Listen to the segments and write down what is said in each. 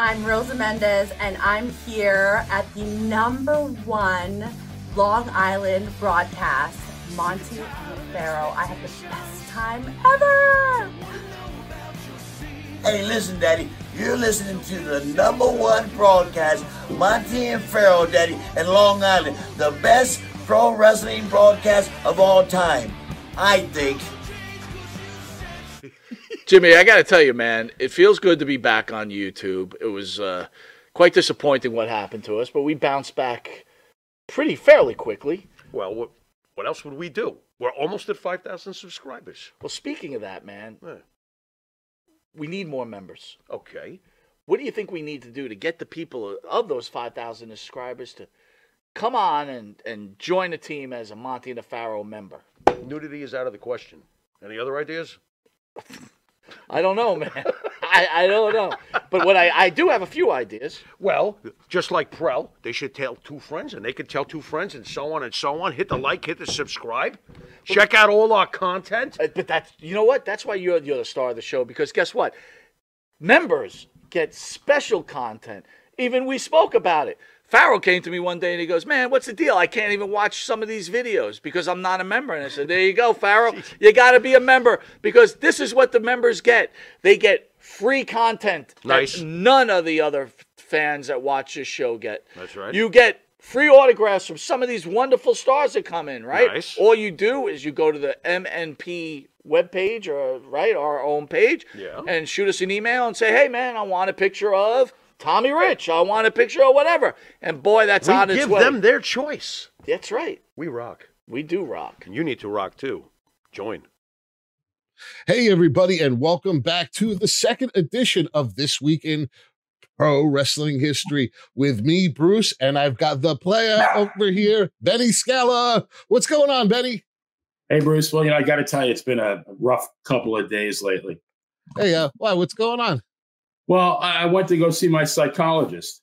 I'm Rosa Mendez, and I'm here at the number one Long Island broadcast, Monty and Pharaoh. I had the best time ever. Hey, listen, Daddy, you're listening to the number one broadcast, Monty and Pharaoh, Daddy, in Long Island, the best pro wrestling broadcast of all time, I think. Jimmy, I got to tell you, man, it feels good to be back on YouTube. It was uh, quite disappointing what happened to us, but we bounced back pretty fairly quickly. Well, what, what else would we do? We're almost at 5,000 subscribers. Well, speaking of that, man, Yeah. we need more members. Okay. What do you think we need to do to get the people of those 5,000 subscribers to come on and, and join the team as a Monty and Pharaoh member? Nudity is out of the question. Any other ideas? I don't know, man. I, I don't know. But what I, I do have a few ideas. Well, just like Prell, they should tell two friends, and they could tell two friends, and so on and so on. Hit the like, hit the subscribe. Check out all our content. Uh, But that's you know what? That's why you're you're the star of the show because guess what? Members get special content. Even we spoke about it. Farrell came to me one day and he goes, "Man, what's the deal? I can't even watch some of these videos because I'm not a member." And I said, "There you go, Farrell. You got to be a member because this is what the members get. They get free content Nice. that none of the other fans that watch this show get. That's right. You get free autographs from some of these wonderful stars that come in, right? Nice. All you do is you go to the MNP webpage or right our own page Yeah. and shoot us an email and say, "Hey man, I want a picture of Tommy Rich. I want a picture or whatever." And boy, that's We on its give them their choice. That's right. We rock. We do rock. And you need to rock too. Join. Hey, everybody, and welcome back to the second edition of This Week in Pro Wrestling History with me, Bruce, and I've got the player over here, Benny Scala. What's going on, Benny? Hey, Bruce. Well, you know, I got to tell you, it's been a rough couple of days lately. Hey, uh, why? What's going on? Well, I went to go see my psychologist.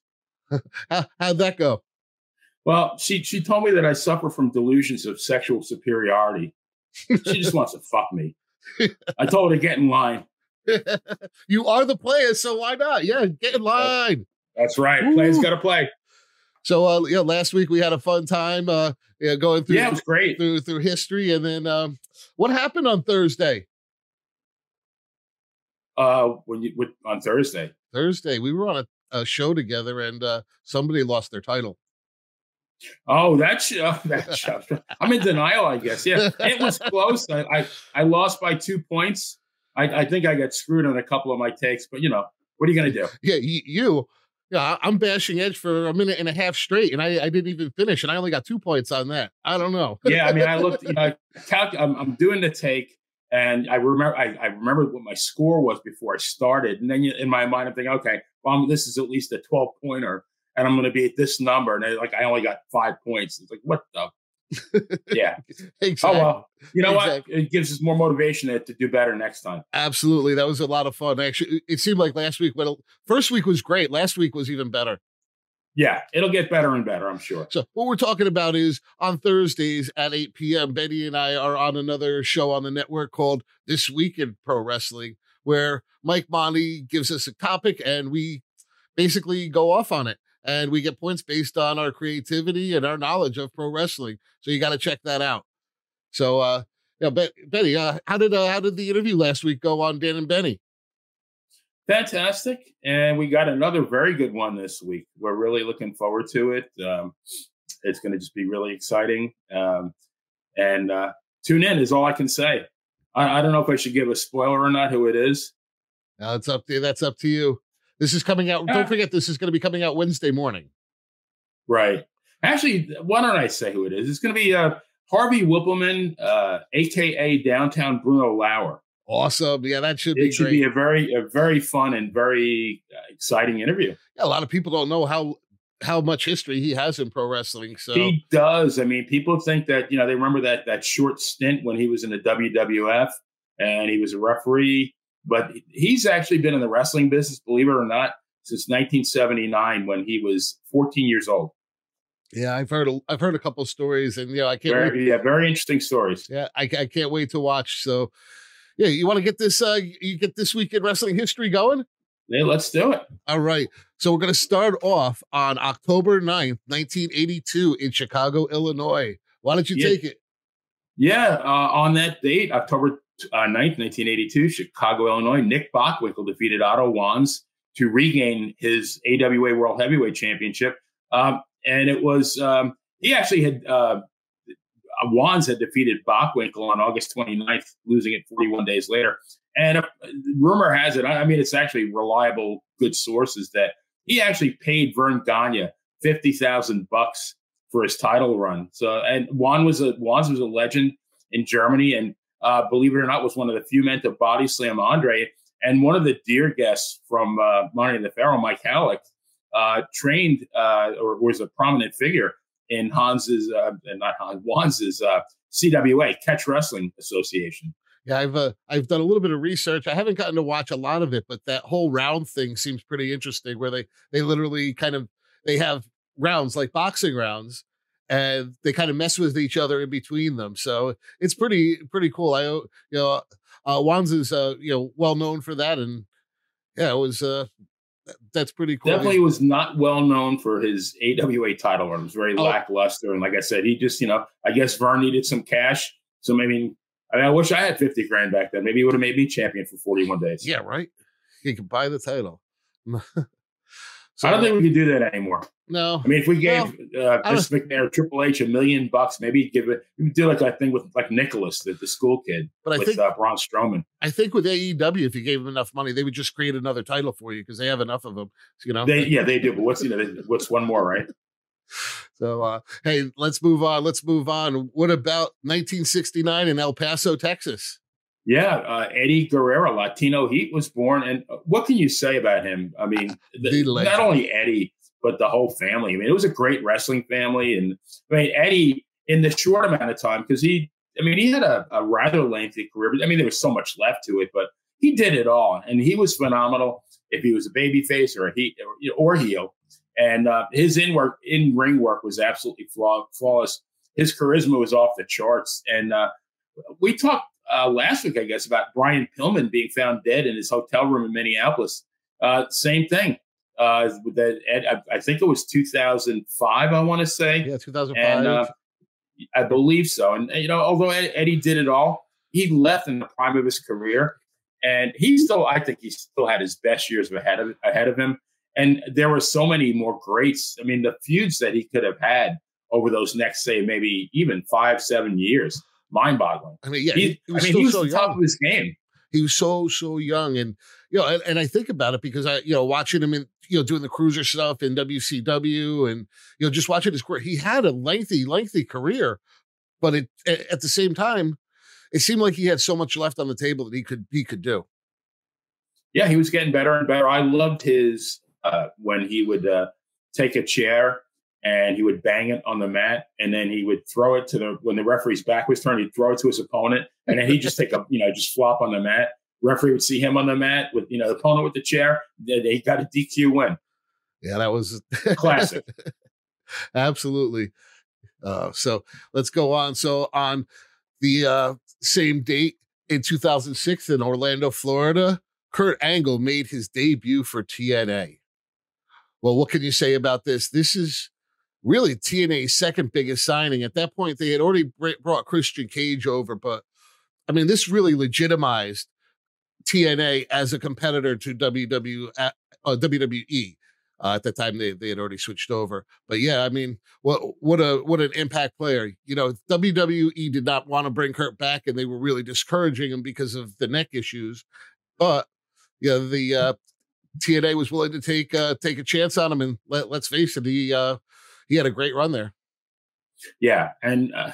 How, how'd that go? Well, she she told me that I suffer from delusions of sexual superiority. She just wants to fuck me. I told her to get in line. you are the player, so why not? Yeah, get in line. That's right. Players got to play. So, uh, yeah, last week we had a fun time, uh, yeah, going through Yeah, it was great. through through history, and then um, what happened on Thursday? Uh, when you with, on Thursday. Thursday we were on a, a show together, and uh, somebody lost their title. Oh, that show. That show. I'm in denial, I guess. Yeah, it was close. I I, I lost by two points. I, I think I got screwed on a couple of my takes, but you know, what are you going to do? Yeah, you, you yeah, I'm bashing Edge for a minute and a half straight, and I, I didn't even finish, and I only got two points on that. I don't know. yeah, I mean, I looked, you know, I calc- I'm, I'm doing the take, and I remember, I, I remember what my score was before I started, and then you, in my mind, I'm thinking, okay, well, this is at least a 12 pointer, and I'm going to be at this number, and I, like I only got five points. It's like, what the? Yeah. exactly. Oh well. You know Exactly. what? It gives us more motivation to, to do better next time. Absolutely, that was a lot of fun. Actually, it seemed like last week. Well, first week was great. Last week was even better. Yeah, it'll get better and better, I'm sure. So what we're talking about is on Thursdays at 8 p.m. Betty and I are on another show on the network called This Week in Pro Wrestling, where Mike Monty gives us a topic and we basically go off on it. And we get points based on our creativity and our knowledge of pro wrestling. So you got to check that out. So uh yeah, Bet- Betty, uh, how did uh, how did the interview last week go on Dan and Benny? Fantastic. And we got another very good one this week. We're really looking forward to it. Um, it's going to just be really exciting. Um, and uh, tune in is all I can say. I, I don't know if I should give a spoiler or not who it is. It's up to that's up to you. This is coming out. Yeah. Don't forget, this is going to be coming out Wednesday morning. Right. Actually, why don't I say who it is? It's going to be uh, Harvey Wippleman, uh, aka Downtown Bruno Lauer. Awesome. Yeah, that should be It should great. be a very, a very fun and very uh, exciting interview. Yeah, a lot of people don't know how how much history he has in pro wrestling. So He does. I mean, people think that you know they remember that that short stint when he was in the WWF and he was a referee, but he's actually been in the wrestling business, believe it or not, since 1979 when he was 14 years old. yeah, I've heard a, I've heard a couple of stories, and you know, I can't wait. Very, yeah, very interesting stories. Yeah, I, I can't wait to watch. So, yeah, you want to get this uh you get this week in wrestling history going? Yeah, let's do it. All right. So we're going to start off on October 9th, 1982 in Chicago, Illinois. Why don't you Yeah. take it? Yeah, uh, on that date, October uh, 9th, 1982, Chicago, Illinois, Nick Bockwinkel defeated Otto Wanz to regain his AWA World Heavyweight Championship. Um, and it was, um, he actually had, uh, Wanz had defeated Bockwinkel on August 29th, losing it 41 days later. And uh, rumor has it, I mean, it's actually reliable, good sources that he actually paid Verne Gagne 50,000 bucks for his title run. So, and Wanz was a Wanz was a legend in Germany, and uh, believe it or not, was one of the few men to body slam Andre. And one of the dear guests from uh, Monty the Pharaoh, Mike Halleck, uh, trained uh, or was a prominent figure in Hans's, uh, and not Hans, Wanz's uh, CWA, Catch Wrestling Association. Yeah, I've uh, I've done a little bit of research. I haven't gotten to watch a lot of it, but that whole round thing seems pretty interesting. Where they they literally kind of they have rounds like boxing rounds, and they kind of mess with each other in between them. So it's pretty pretty cool. I you know uh, Wanz is uh, you know well known for that, and yeah, it was uh, that's pretty cool. Definitely was not well known for his AWA title run. It was very Oh. lackluster. And like I said, he just, you know, I guess Verne needed some cash. So maybe, I mean, I wish I had 50 grand back then. Maybe he would have made me champion for 41 days. Yeah, right. He could buy the title. so, I don't think we can do that anymore. no. I mean, if we gave uh, I Vince or Triple H a million bucks, maybe he'd give it, we do like that thing with like Nicholas, the, the school kid, But I with think uh, Braun Strowman. I think with AEW, if you gave them enough money, they would just create another title for you because they have enough of them. You know. They, yeah, they do. But what's, you know, what's one more, right? So uh, hey, let's move on. Let's move on. What about 1969 in El Paso, Texas? Yeah, uh, Eddie Guerrero, Latino Heat, was born, and uh, what can you say about him? I mean, the- not only Eddie, but the whole family. I mean, it was a great wrestling family, and I mean, Eddie in the short amount of time because he, I mean, he had a, a rather lengthy career. But I mean, there was so much left to it, but he did it all, and he was phenomenal. If he was a baby face or a he or, or heel, and uh, his in work, in ring work was absolutely flaw, flawless. His charisma was off the charts, and uh, we talked uh, last week, I guess, about Brian Pillman being found dead in his hotel room in Minneapolis. Uh, same thing. Uh, that, Ed, I, I think it was 2005. I want to say, Yeah, 2005. and uh, I believe so. And you know, although Ed, Eddie did it all, he left in the prime of his career, and he still, I think, he still had his best years ahead of ahead of him. And there were so many more greats. I mean, the feuds that he could have had over those next, say, maybe even five, seven years, mind-boggling. I mean, yeah, He- he, was I mean, he was so the top of his game. He was so so young, and you know, and, and I think about it because I, you know, watching him in, you know, doing the cruiser stuff in WCW, and you know, just watching his career, he had a lengthy, lengthy career, but it at, at the same time, it seemed like he had so much left on the table that he could he could do. yeah, he was getting better and better. I loved his uh, when he would uh, take a chair and he would bang it on the mat, and then he would throw it to the when the referee's back was turned, he'd throw it to his opponent, and then he'd just take a you know just flop on the mat. Referee would see him on the mat with you know the opponent with the chair. They, they got a DQ win. Yeah, that was Classic. Absolutely. Uh, so let's go on. So on the uh, same date in 2006 in Orlando, Florida, Kurt Angle made his debut for TNA. Well, what can you say about this? This is really TNA's second biggest signing. At that point, they had already brought Christian Cage over, but I mean, this really legitimized TNA as a competitor to WW, uh, WWE. Uh, at the time, they they had already switched over. But yeah, I mean, what what a what an impact player. You know, WWE did not want to bring Kurt back, and they were really discouraging him because of the neck issues. But yeah, the uh, TNA was willing to take uh, take a chance on him, and let, let's face it, he uh, he had a great run there. Yeah, and uh,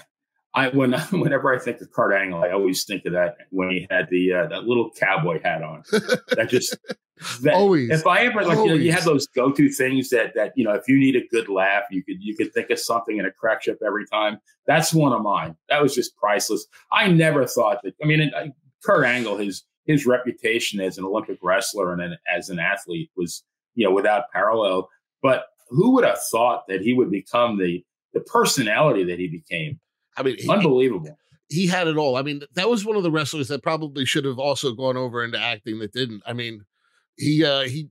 I when whenever I think of Kurt Angle, I always think of that when he had the uh, that little cowboy hat on. That just that, Always. If I ever like, you know, you have those go-to things that that you know, if you need a good laugh, you could you could think of something in a crack ship every time. That's one of mine. That was just priceless. I never thought that. I mean, it, I, Kurt Angle, his his reputation as an Olympic wrestler and an, as an athlete was you know without parallel. But who would have thought that he would become the the personality that he became? I mean, he, Unbelievable. he had it all. I mean, that was one of the wrestlers that probably should have also gone over into acting that didn't. I mean, he uh he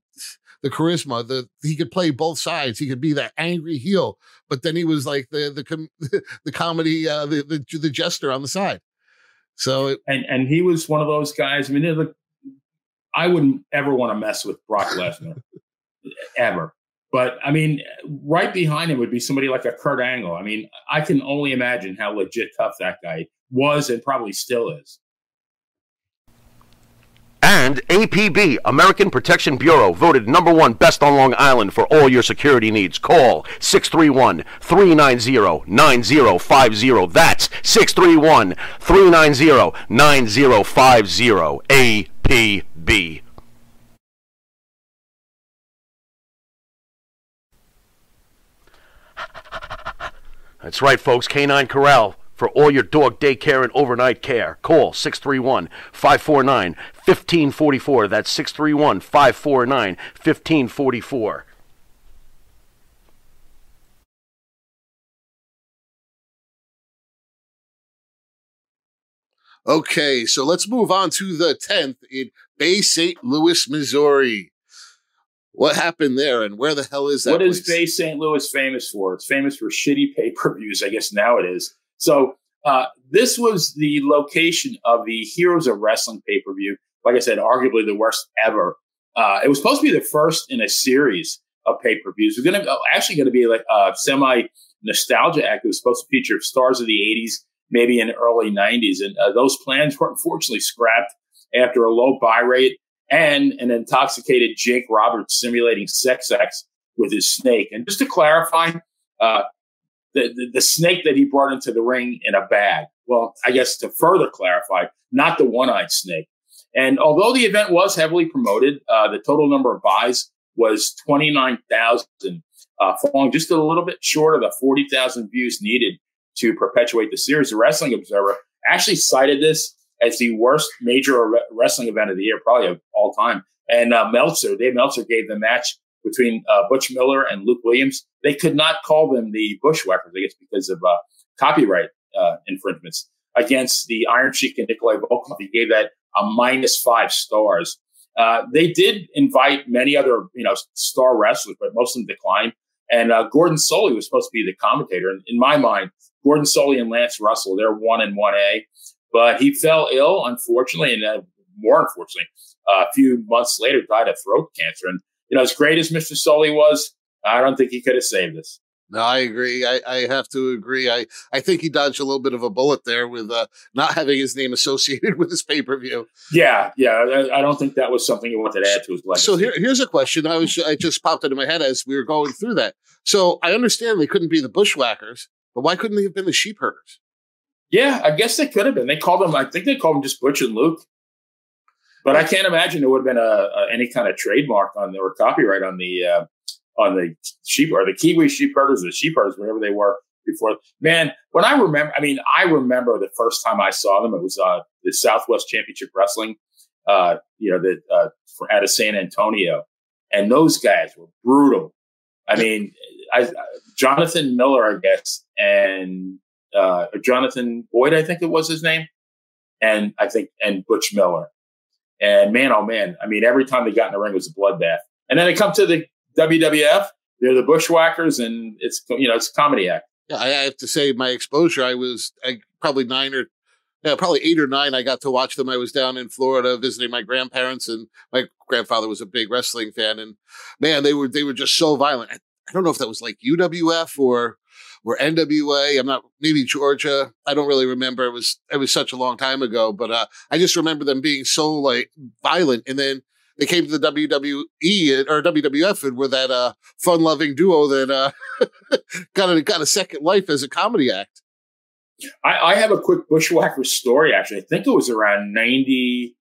the charisma, the he could play both sides. He could be that angry heel, but then he was like the the com- the comedy uh the, the the jester on the side. So it, and and he was one of those guys. I mean, the, I wouldn't ever want to mess with Brock Lesnar, ever. But I mean, right behind him would be somebody like a Kurt Angle. I mean, I can only imagine how legit tough that guy was and probably still is. And APB, American Protection Bureau, voted number one best on Long Island for all your security needs. Call 631 390 9050. That's 631 390 9050. APB. That's right, folks. Canine Corral for all your dog daycare and overnight care. Call 631 549 1544. That's 631 549 1544. okay, so let's move on to the tenth in Bay St. Louis, Missouri. What happened there, and where the hell is that? What is place? Bay St. Louis famous for? It's famous for shitty pay per views, I guess now it is. So uh, this was the location of the Heroes of Wrestling pay per view. Like I said, arguably the worst ever. Uh, it was supposed to be the first in a series of pay per views. Was going to actually going to be like a semi nostalgia act. It was supposed to feature stars of the '80s, maybe in the early '90s, and uh, those plans were unfortunately scrapped after a low buy rate and an intoxicated Jake Roberts simulating sex acts with his snake. And just to clarify, uh, the, the, the snake that he brought into the ring in a bag. Well, I guess to further clarify, not the one-eyed snake. And although the event was heavily promoted, uh, the total number of buys was 29,000, uh, falling just a little bit short of the 40,000 views needed to perpetuate the series. The Wrestling Observer actually cited this as the worst major wrestling event of the year, probably of all time. And uh, Meltzer, Dave Meltzer gave the match between uh, Butch Miller and Luke Williams. They could not call them the Bushwhackers, I guess, because of uh, copyright uh, infringements against the Iron Sheik and Nikolai Volkov. He gave that a minus five stars. Uh, they did invite many other, you know, star wrestlers, but most of them declined. And uh, Gordon Solie was supposed to be the commentator. And in my mind, Gordon Solie and Lance Russell, they're one and one A. But he fell ill, unfortunately, and uh, more unfortunately, a few months later died of throat cancer. And you know, as great as Mr. Solie was, I don't think he could have saved us. No, I agree. I, I have to agree. I, I think he dodged a little bit of a bullet there with uh, not having his name associated with his pay per view. Yeah, yeah. I, I, don't think that was something he wanted to add to his legacy. So here, here's a question. I was I just popped into my head as we were going through that. So I understand they couldn't be the bushwhackers, but why couldn't they have been the sheep herders? Yeah, I guess they could have been. They called them. I think they called them just Butch and Luke. But I can't imagine there would have been a, a any kind of trademark on there or copyright on the uh, on the sheep or the Kiwi sheep herders or the sheep herders, whatever they were before. Man, when I remember, I mean, I remember the first time I saw them. It was uh, the Southwest Championship Wrestling, uh, you know, the uh, for, out of San Antonio, and those guys were brutal. I mean, I, Jonathan Miller, I guess, and uh, Jonathan Boyd, I think it was his name, and I think and Butch Miller. And man, oh man, I mean, every time they got in the ring was a bloodbath. And then they come to the WWF, they're the Bushwhackers, and it's you know it's a comedy act. Yeah, I have to say my exposure. I was I, probably nine or yeah, probably eight or nine. I got to watch them. I was down in Florida visiting my grandparents, and my grandfather was a big wrestling fan. And man, they were they were just so violent. I, I don't know if that was like UWF or or NWA. I'm not maybe Georgia. I don't really remember. It was it was such a long time ago, but uh, I just remember them being so like violent, and then they came to the WWE or WWF and were that uh, fun loving duo that uh, got a got a second life as a comedy act. I, I have a quick bushwhacker story. Actually, I think it was around ninety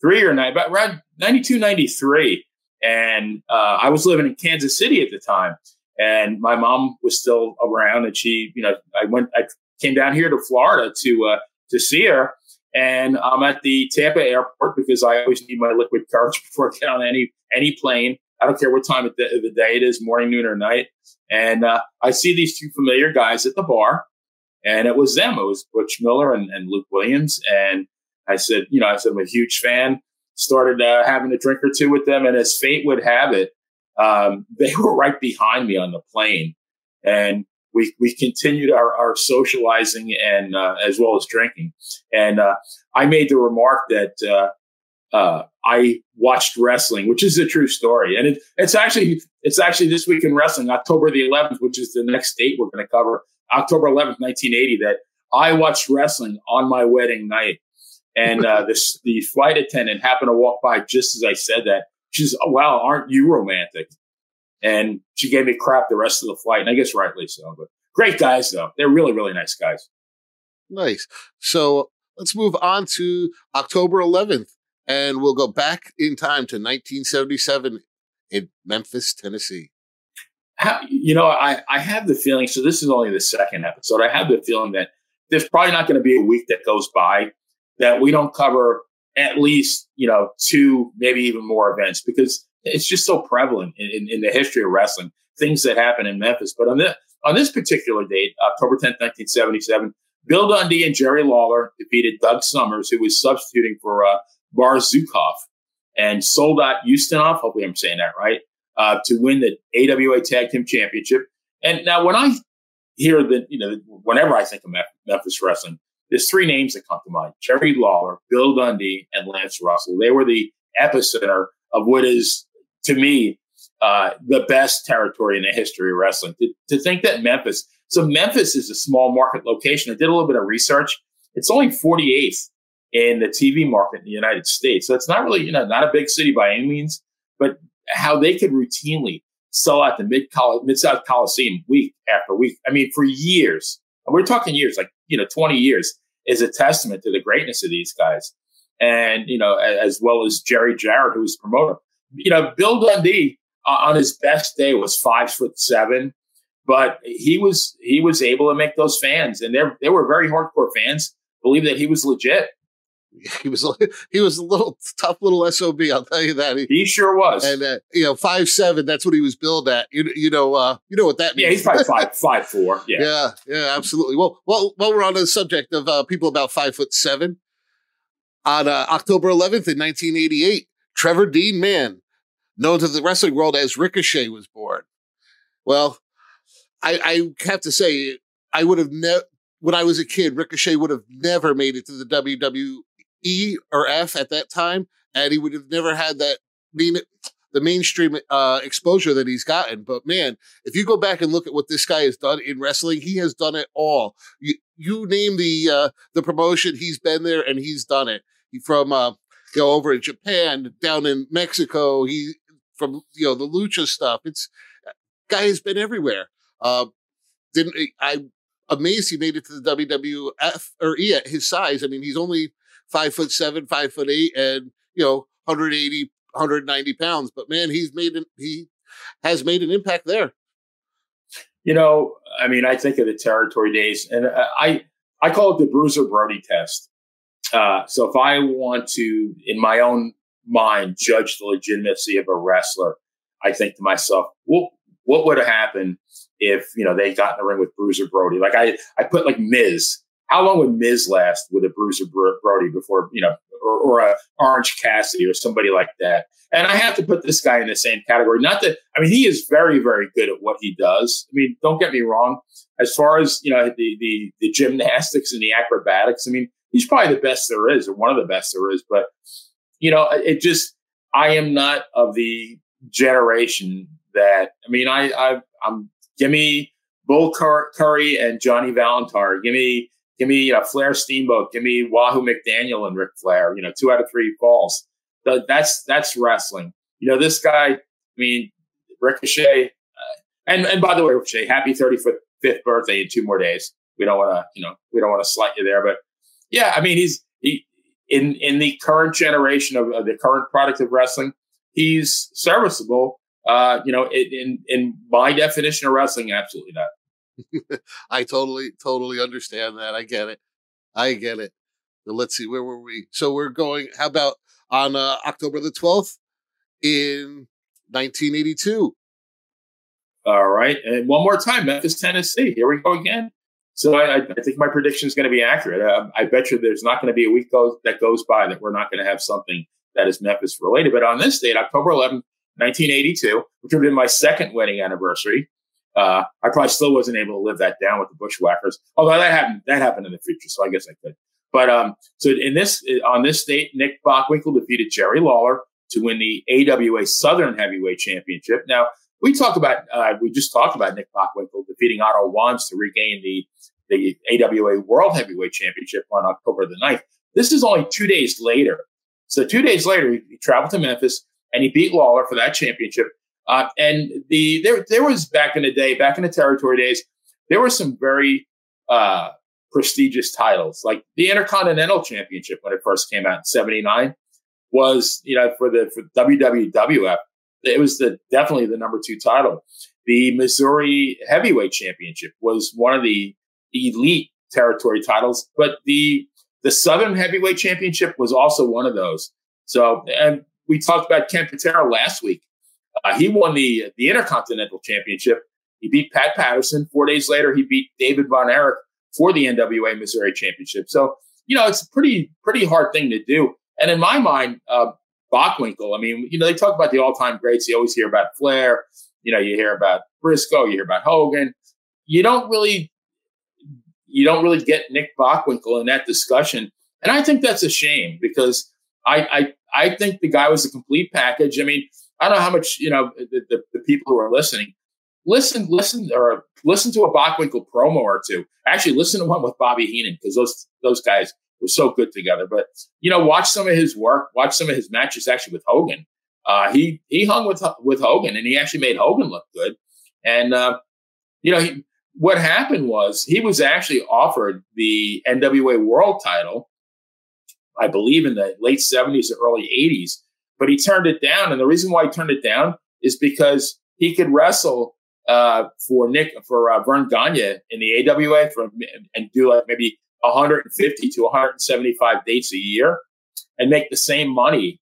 three or nine, but around 92, 93. and uh, I was living in Kansas City at the time and my mom was still around and she you know i went i came down here to florida to uh, to see her. And i'm at the tampa airport because i always need my liquid courage before i get on any any plane. I don't care what time of the, of the day it is morning noon or night. And uh, i see these two familiar guys at the bar and it was them. It was butch miller and, and luke williams. And i said you know i said i'm a huge fan. Started uh, having a drink or two with them. And as fate would have it, um, they were right behind me on the plane. And we, we continued our, our socializing and uh, as well as drinking. And uh, I made the remark that uh, uh, I watched wrestling, which is a true story, and it, it's actually it's actually this week in wrestling, October the 11th, which is the next date we're going to cover, October 11th, 1980. That I watched wrestling on my wedding night, and uh, this the flight attendant happened to walk by just as I said that. She's, oh, "Wow, aren't you romantic?" And she gave me crap the rest of the flight, and I guess rightly so. But great guys, though. They're really, really nice guys. Nice. So let's move on to October 11th and we'll go back in time to 1977 in Memphis, Tennessee. How, you know, I, I have the feeling, so this is only the second episode. I have the feeling that there's probably not going to be a week that goes by that we don't cover at least, you know, two, maybe even more events because it's just so prevalent in, in, in the history of wrestling, things that happen in Memphis. But on this, on this particular date, October 10th, 1977, Bill Dundee and Jerry Lawler defeated Doug Summers, who was substituting for uh, Bar Zukov and Soldat Ustinov, hopefully I'm saying that right, uh, to win the AWA Tag Team Championship. And now when I hear that, you know, whenever I think of Memphis Wrestling, there's three names that come to mind Jerry Lawler, Bill Dundee, and Lance Russell. They were the epicenter of what is, to me, uh, the best territory in the history of wrestling. To, to think that Memphis, so Memphis is a small market location. I did a little bit of research. It's only 48th in the TV market in the United States. So it's not really, you know, not a big city by any means, but how they could routinely sell out the mid South Coliseum week after week. I mean, for years. We're talking years, like you know, twenty years is a testament to the greatness of these guys, and you know, as well as Jerry Jarrett, who was promoter. You know, Bill Dundee uh, on his best day was five foot seven, but he was he was able to make those fans, and they they were very hardcore fans believe that he was legit. he was he was a little tough little sob. I'll tell you that. He, he sure was. And uh, you know, five seven. That's what he was billed at. You you know uh, you know what that means. Yeah, he's probably five five four. Yeah, yeah, yeah, absolutely. Well, well, while we're on the subject of uh, people about five foot seven, on uh, October 11th in 1988, Trevor Dean Mann, known to the wrestling world as Ricochet, was born. Well, I, I have to say, I would have never when I was a kid, Ricochet would have never made it to the WWE E or F at that time, and he would have never had that mean the mainstream uh, exposure that he's gotten. But man, if you go back and look at what this guy has done in wrestling, he has done it all. You, you name the uh, the promotion, he's been there and he's done it. He from uh, you know over in Japan, down in Mexico. He from you know the lucha stuff. It's guy has been everywhere. Uh, didn't I? Amazed he made it to the WWF or E at his size. I mean, he's only five foot seven, five foot eight, and you know, 180, 190 pounds. But man, he's made an, he has made an impact there. You know, I mean, I think of the territory days, and I I call it the Bruiser Brody test. Uh, so if I want to, in my own mind, judge the legitimacy of a wrestler, I think to myself, well, what would have happened if you know they got in the ring with Bruiser Brody? Like I, I put like Miz how long would Miz last with a Bruiser Brody before, you know, or, or a Orange Cassidy or somebody like that? And I have to put this guy in the same category. Not that, I mean, he is very, very good at what he does. I mean, don't get me wrong. As far as, you know, the, the, the gymnastics and the acrobatics, I mean, he's probably the best there is or one of the best there is. But, you know, it just, I am not of the generation that, I mean, I, I, I'm, give me Bull Curry and Johnny Valentine. Give me, Give me a Flair Steamboat. Give me Wahoo McDaniel and Ric Flair. You know, two out of three falls. That's that's wrestling. You know, this guy. I mean, Ricochet. Uh, and and by the way, Ricochet, happy 35th birthday in two more days. We don't want to, you know, we don't want to slight you there, but yeah, I mean, he's he in in the current generation of, of the current product of wrestling, he's serviceable. Uh, you know, in in my definition of wrestling, absolutely not. I totally, totally understand that. I get it. I get it. So let's see, where were we? So we're going, how about on uh, October the 12th in 1982? All right. And one more time, Memphis, Tennessee. Here we go again. So I, I think my prediction is going to be accurate. Uh, I bet you there's not going to be a week that goes by that we're not going to have something that is Memphis related. But on this date, October 11th, 1982, which would have been my second wedding anniversary, uh, I probably still wasn't able to live that down with the Bushwhackers. Although that happened, that happened in the future, so I guess I could. But um, so in this on this date, Nick Bockwinkel defeated Jerry Lawler to win the AWA Southern Heavyweight Championship. Now we talk about uh, we just talked about Nick Bockwinkel defeating Otto Wanz to regain the the AWA World Heavyweight Championship on October the 9th. This is only two days later. So two days later, he, he traveled to Memphis and he beat Lawler for that championship. Uh, and the there there was back in the day, back in the territory days, there were some very uh, prestigious titles, like the Intercontinental Championship when it first came out in '79 was you know for the for WWF it was the definitely the number two title. The Missouri Heavyweight Championship was one of the elite territory titles, but the the Southern Heavyweight Championship was also one of those. So, and we talked about Ken Patera last week. Uh, he won the the Intercontinental Championship. He beat Pat Patterson. Four days later, he beat David Von Erich for the NWA Missouri Championship. So, you know, it's a pretty pretty hard thing to do. And in my mind, uh, Bockwinkel, I mean, you know, they talk about the all time greats. You always hear about Flair. You know, you hear about Briscoe. You hear about Hogan. You don't really you don't really get Nick Bockwinkel in that discussion. And I think that's a shame because I, I, I think the guy was a complete package. I mean, I don't know how much, you know, the, the, the people who are listening, listen, listen, or listen to a Bockwinkel promo or two. Actually, listen to one with Bobby Heenan because those, those guys were so good together. But, you know, watch some of his work, watch some of his matches actually with Hogan. Uh, he, he hung with, with Hogan and he actually made Hogan look good. And, uh, you know, he, what happened was he was actually offered the NWA World title, I believe in the late 70s or early 80s, but he turned it down. And the reason why he turned it down is because he could wrestle uh, for Nick for uh, Verne Gagne in the AWA for, and do like maybe 150 to 175 dates a year and make the same money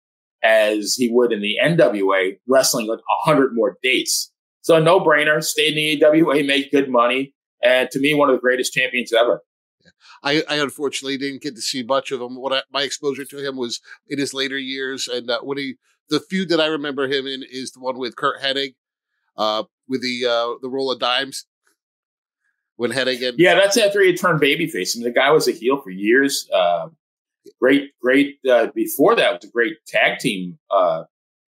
as he would in the NWA wrestling like 100 more dates. So no brainer. Stayed in the AWA, made good money, and to me, one of the greatest champions ever. I, I, unfortunately didn't get to see much of him. What I, my exposure to him was in his later years, and uh, when he the feud that I remember him in is the one with Curt Hennig, uh, with the uh, the roll of dimes. When Hennig and yeah, that's after he turned babyface. I mean, the guy was a heel for years. Uh, great, great. Uh, before that was a great tag team uh,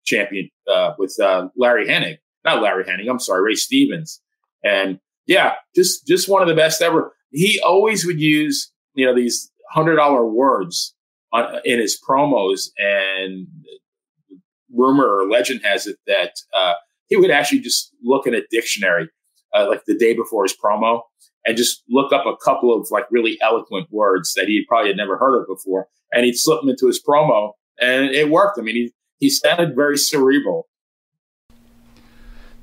champion uh, with Larry Hennig not Larry Hennig. I'm sorry, Ray Stevens. And yeah, just just one of the best ever. He always would use you know these hundred dollar words on, in his promos, and rumor or legend has it that uh, he would actually just look in a dictionary uh, like the day before his promo and just look up a couple of like really eloquent words that he probably had never heard of before, and he'd slip them into his promo, and it worked. I mean, he he sounded very cerebral.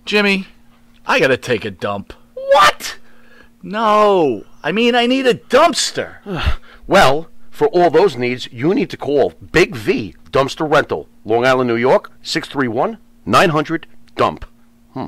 Jimmy, I gotta take a dump. What? No, I mean, I need a dumpster. well, for all those needs, you need to call Big V Dumpster Rental, Long Island, New York, 631 900 Dump. Hmm.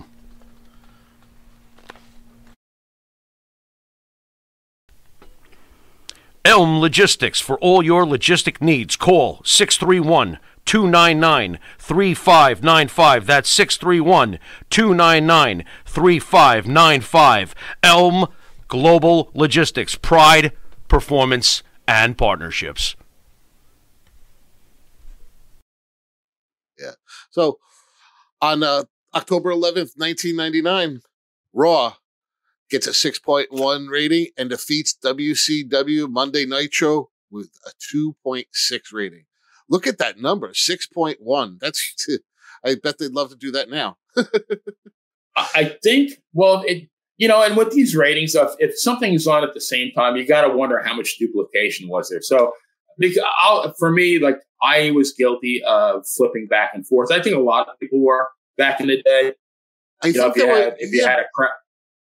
Elm Logistics for all your logistic needs. Call 631 299 3595. That's 631 299 3595. Elm Global Logistics. Pride, performance, and partnerships. Yeah. So on uh, October 11th, 1999, Raw gets a 6.1 rating and defeats WCW Monday Nitro with a 2.6 rating. Look at that number, 6.1. That's, I bet they'd love to do that now. I think, well, it, you know, and with these ratings, if, if something's on at the same time, you got to wonder how much duplication was there. So, I'll, for me, like I was guilty of flipping back and forth. I think a lot of people were back in the day. I you think know, if, you had, were, if you had a crap.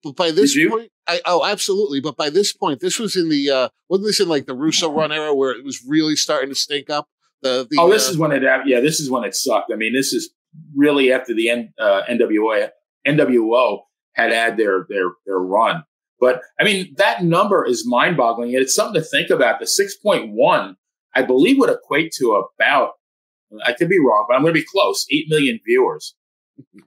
But by this point, I, oh, absolutely. But by this point, this was in the, uh, wasn't this in like the Russo run era where it was really starting to stink up? The, the, oh, this uh, is when it yeah, this is when it sucked. I mean, this is really after the N, uh, NWO NWO had had their their their run. But I mean, that number is mind boggling. It's something to think about. The six point one, I believe, would equate to about I could be wrong, but I'm going to be close. Eight million viewers.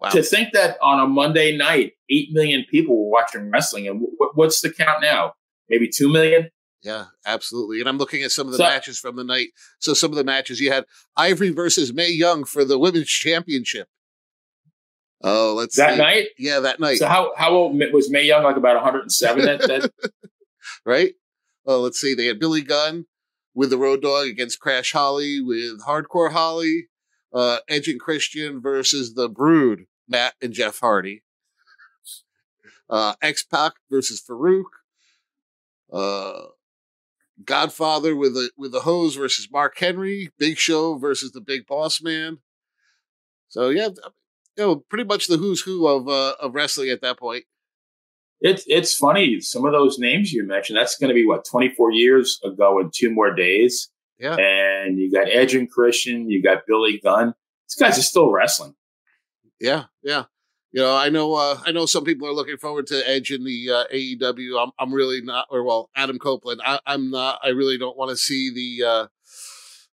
Wow. To think that on a Monday night, eight million people were watching wrestling, and w- what's the count now? Maybe two million. Yeah, absolutely. And I'm looking at some of the So- matches from the night. So some of the matches you had Ivory versus Mae Young for the women's championship. Oh, let's That see. night. Yeah, that night. So how how old was Mae Young? Like about 107. That, that right? Oh, let's see. They had Billy Gunn with the Road Dog against Crash Holly with Hardcore Holly, uh, Edge and Christian versus the Brood, Matt and Jeff Hardy. Uh, X Pac versus Faarooq. Uh, Godfather with the with the hose versus Mark Henry. Big Show versus the Big Boss Man. So yeah, you know, pretty much the who's who of uh, of wrestling at that point. it's it's funny. Some of those names you mentioned. That's going to be what 24 years ago in two more days. Yeah. And you got Edge and Christian. You got Billy Gunn. These guys are still wrestling. Yeah, yeah. You know, I know. Uh, I know some people are looking forward to Edge in the uh, AEW. I'm, I'm really not. Or well, Adam Copeland. I, I'm not. I really don't want to see the uh,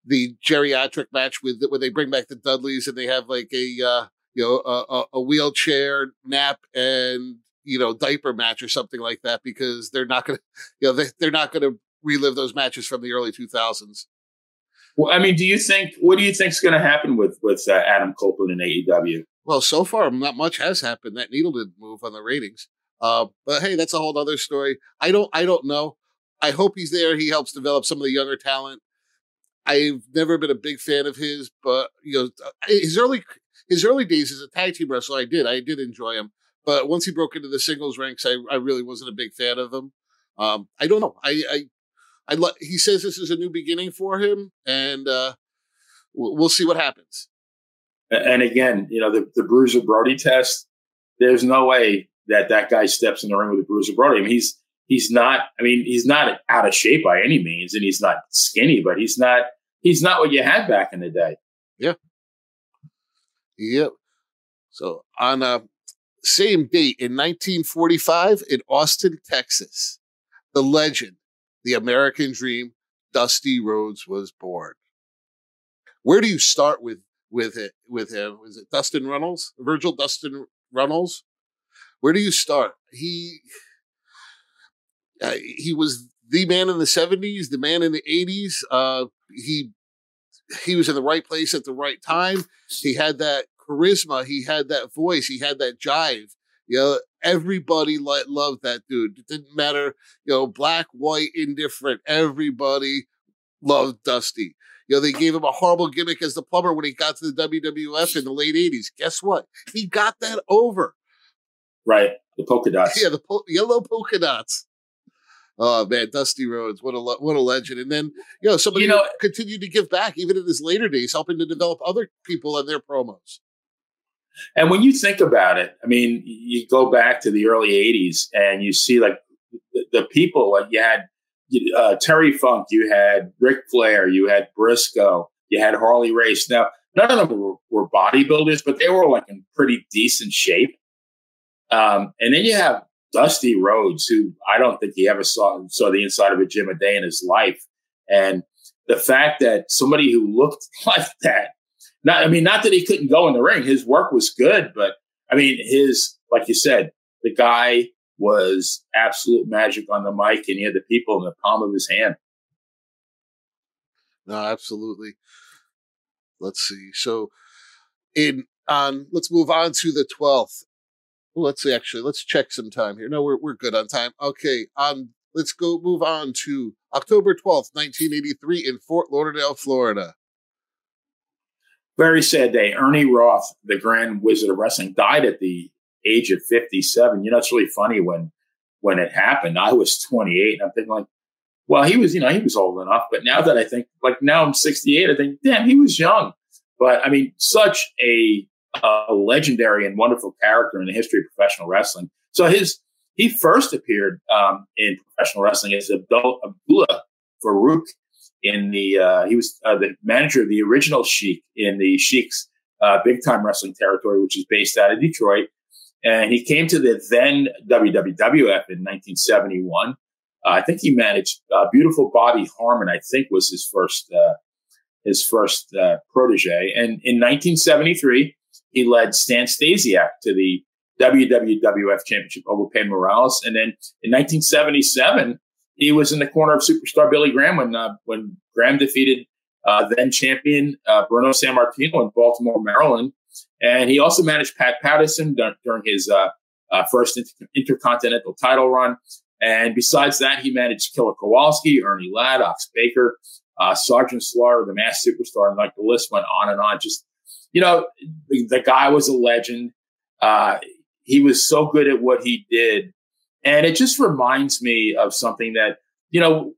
the geriatric match with when they bring back the Dudleys and they have like a uh, you know a, a, a wheelchair nap and you know diaper match or something like that because they're not going to you know they, they're not going to relive those matches from the early 2000s. Well, I mean, do you think? What do you think's going to happen with with uh, Adam Copeland and AEW? Well, so far, not much has happened. That needle didn't move on the ratings. Uh, but hey, that's a whole other story. I don't, I don't know. I hope he's there. He helps develop some of the younger talent. I've never been a big fan of his, but you know, his early, his early days as a tag team wrestler, I did, I did enjoy him. But once he broke into the singles ranks, I, I really wasn't a big fan of him. Um, I don't know. I, I, I, lo- he says this is a new beginning for him, and uh, we'll, we'll see what happens. And again, you know, the, the Bruiser Brody test, there's no way that that guy steps in the ring with a Bruiser Brody. I mean, he's, he's not, I mean, he's not out of shape by any means and he's not skinny, but he's not, he's not what you had back in the day. Yep. So on a same date in 1945 in Austin, Texas, the legend, the American dream, Dusty Rhodes was born. Where do you start with with it with him? Was it Dustin Runnels? Virgil Dustin Runnels? Where do you start? He uh, he was the man in the 70s, the man in the 80s. Uh, he he was in the right place at the right time. He had that charisma. He had that voice. He had that jive. You know, everybody li- loved that dude. It didn't matter, you know, black, white, indifferent. Everybody loved Dusty. You know, they gave him a horrible gimmick as the plumber when he got to the WWF in the late 80s. Guess what? He got that over. Right. The polka dots. Yeah, the po- yellow polka dots. Oh man, Dusty Rhodes, what a le- what a legend! And then you know somebody You know- continued to give back even in his later days, helping to develop other people and their promos. And when you think about it, I mean, you go back to the early '80s and you see like the, the people. Like you had uh, Terry Funk, you had Ric Flair, you had Briscoe, you had Harley Race. Now, none of them were, were bodybuilders, but they were like in pretty decent shape. Um, and then you have Dusty Rhodes, who I don't think he ever saw saw the inside of a gym a day in his life. And the fact that somebody who looked like that not, I mean, not that he couldn't go in the ring. His work was good, but I mean, his, like you said, the guy was absolute magic on the mic and he had the people in the palm of his hand. No, absolutely. Let's see. So, in on, let's move on to the twelfth. Let's see. Actually, let's check some time here. No, we're we're good on time. Okay. Um, let's go move on to October twelfth, nineteen eighty three, in Fort Lauderdale, Florida. Very sad day. Ernie Roth, the Grand Wizard of Wrestling, died at the age of 57. You know, it's really funny when when it happened. I was 28, and I'm thinking like, well, he was, you know, he was old enough. But now that I think, like now I'm 68, I think, damn, he was young. But I mean, such a, a legendary and wonderful character in the history of professional wrestling. So his he first appeared um, in professional wrestling as Abdul, Abdullah Farouk in the uh, he was uh, the manager of the original Sheik in the Sheik's uh, big time wrestling territory, which is based out of Detroit. And he came to the then WWF in 1971. Uh, I think he managed uh, beautiful Bobby Harmon. I think was his first uh, his first protege. And in 1973, he led Stan Stasiak to the WWF Championship over Pedro Morales. And then in 1977, he was in the corner of superstar Billy Graham when uh, when Graham defeated uh, then champion uh, Bruno Sammartino in Baltimore, Maryland. And he also managed Pat Patterson during his uh, uh, first inter- intercontinental title run. And besides that, he managed Killer Kowalski, Ernie Ladd, Ox Baker, uh, Sergeant Slaughter, the Masked Superstar, and like the list went on and on. Just, you know, the, guy was a legend. Uh, he was so good at what he did. And it just reminds me of something that, you know,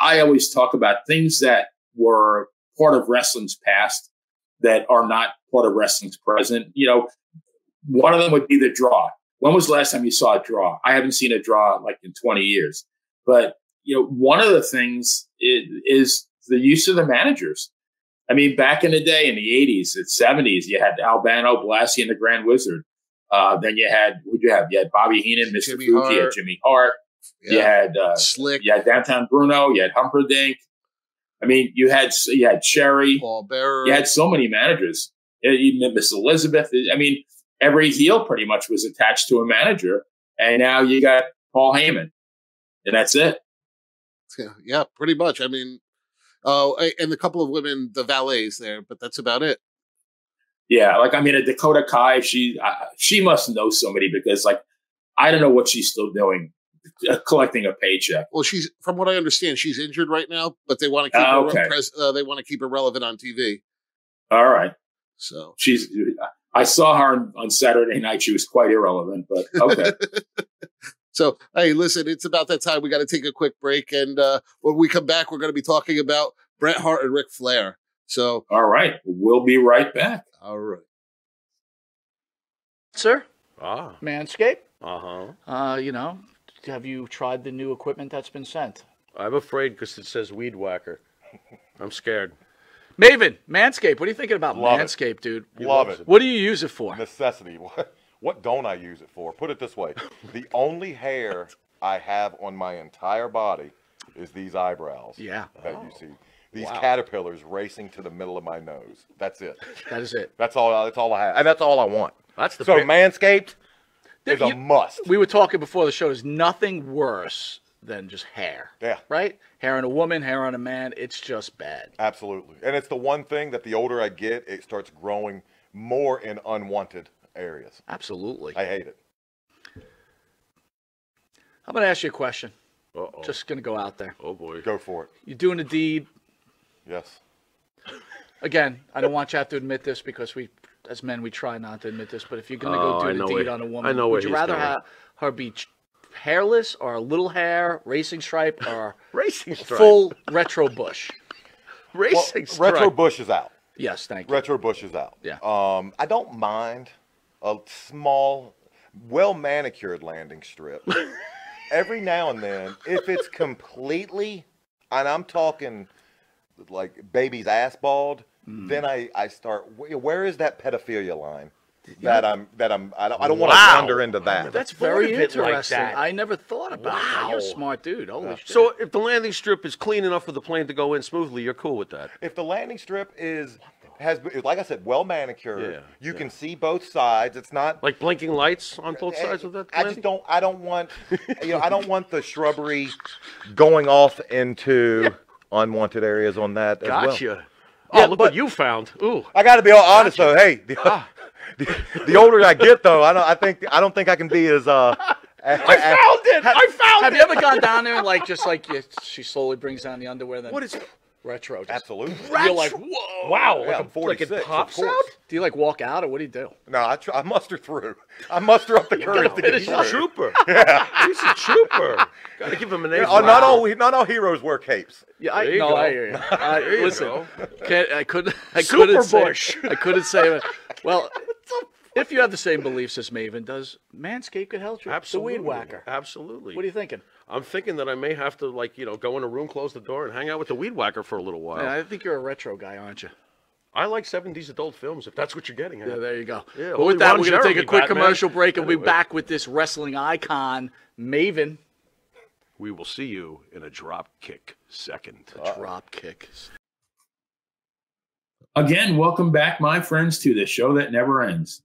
I always talk about things that were part of wrestling's past that are not part of wrestling's present. You know, one of them would be the draw. When was the last time you saw a draw? I haven't seen a draw like in 20 years. But, you know, one of the things is, is the use of the managers. I mean, back in the day in the 80s and 70s, you had Albano, Blassie, and the Grand Wizard. Uh, then you had, who'd you have? You had Bobby Heenan, Mr. Jimmy Fuji, you had Hart. Jimmy Hart. Yeah. You had uh, Slick, you had Downtown Bruno. You had Humperdinck. I mean, you had you had Sherri. Paul Bearer. You had so many managers. Even Miss Elizabeth. I mean, every heel pretty much was attached to a manager, and now you got Paul Heyman, and that's it. yeah, yeah, pretty much. I mean, oh, a- and a couple of women, the valets there, but that's about it. Yeah, like I mean, a Dakota Kai, she uh, she must know somebody because like I don't know what she's still doing, uh, collecting a paycheck. Well, she's from what I understand, she's injured right now, but they want to keep Ah, her okay. pres- uh, they want to keep her relevant on TV. All right, So she's. I saw her on, on Saturday night. She was quite irrelevant, but okay. So, hey, listen, it's about that time. We got to take a quick break. And uh, when we come back, we're going to be talking about Bret Hart and Ric Flair. So, All right, we'll be right back. all right. Sir, Ah. Manscaped. Uh huh. Uh, you know, have you tried the new equipment that's been sent? I'm afraid because it says weed whacker. I'm scared. Maven, Manscaped. What are you thinking about Love it. Dude? Love it. What do you use it for? Necessity. What, what don't I use it for? Put it this way the only hair I have on my entire body is these eyebrows. Yeah. That you oh. see. These Wow. caterpillars racing to the middle of my nose. That's it. That is it. That's all. That's all I have, and that's all I want. That's the So big- Manscaped is You- a must. We were talking before the show. There's nothing worse than just hair. Yeah. Right? Hair on a woman, hair on a man. It's just bad. Absolutely, and it's the one thing that the older I get, it starts growing more in unwanted areas. Absolutely. I hate it. I'm going to ask you a question. Uh-oh. Just going to go out there. oh boy. Go for it. You're doing a deed. Yes. Again, I don't want you to have to admit this because we, as men, we try not to admit this. But if you're going to Oh, go I do know the deed where- on a woman, I know where would you rather going. have her be hairless or a little hair, racing stripe, or Racing stripe. full retro bush? Well, Racing stripe. retro bush is out. Yes, thank you. Retro bush is out. Yeah. Um, I don't mind a small, well manicured landing strip. Every now and then, if it's completely, and I'm talking like baby's ass bald, Mm. then I, I start. Where is that pedophilia line? That I'm that I'm I don't, I don't want to wander into that. That's very of it like interesting. that. I never thought about that. You're a smart dude. Holy shit. So if the landing strip is clean enough for the plane to go in smoothly, you're cool with that. if the landing strip is has been- like I said, well manicured, Yeah, you yeah. can see both sides. It's not Like blinking lights on both sides of that I landing? just don't. I don't want. You know, I don't want the shrubbery going off into unwanted areas on that as well. Gotcha. Yeah, oh, look but- what you found. Ooh. I got to be all honest though. Hey, the, the, the older I get though, I don't. I think I don't think I can be as uh. I found it. I found it Have you ever gone down there and like just like you, she slowly brings down the underwear? Then What is retro? Just, Absolutely. You're like, whoa. Wow, Yeah, like, I'm a, 46, like it of pops course. out? Do you like walk out or what do you do? No, I, tr- I muster through. I muster up the courage to get finish He's a through. trooper. He's a trooper. Gotta give him an A. Yeah, uh, oh, not all not all heroes wear capes. Yeah, I There you no, go. I hear you. I, There you listen, go. can't, I couldn't. I Super couldn't say. Bush. I couldn't say. Well, if you have the same beliefs as Maven does, Manscaped could help you. Absolutely. The weed whacker. Absolutely. What are you thinking? I'm thinking that I may have to, like, you know, go in a room, close the door, and hang out with the weed whacker for a little while. Yeah, I think you're a retro guy, aren't you? I like 70s adult films, if that's what you're getting at. Yeah, there you go. Yeah, but with that, Ron we're going to take a quick Batman. commercial break and we'll be back with this wrestling icon, Maven. We will see you in a drop kick second. Drop kick. Again, welcome back, my friends, to the show that never ends.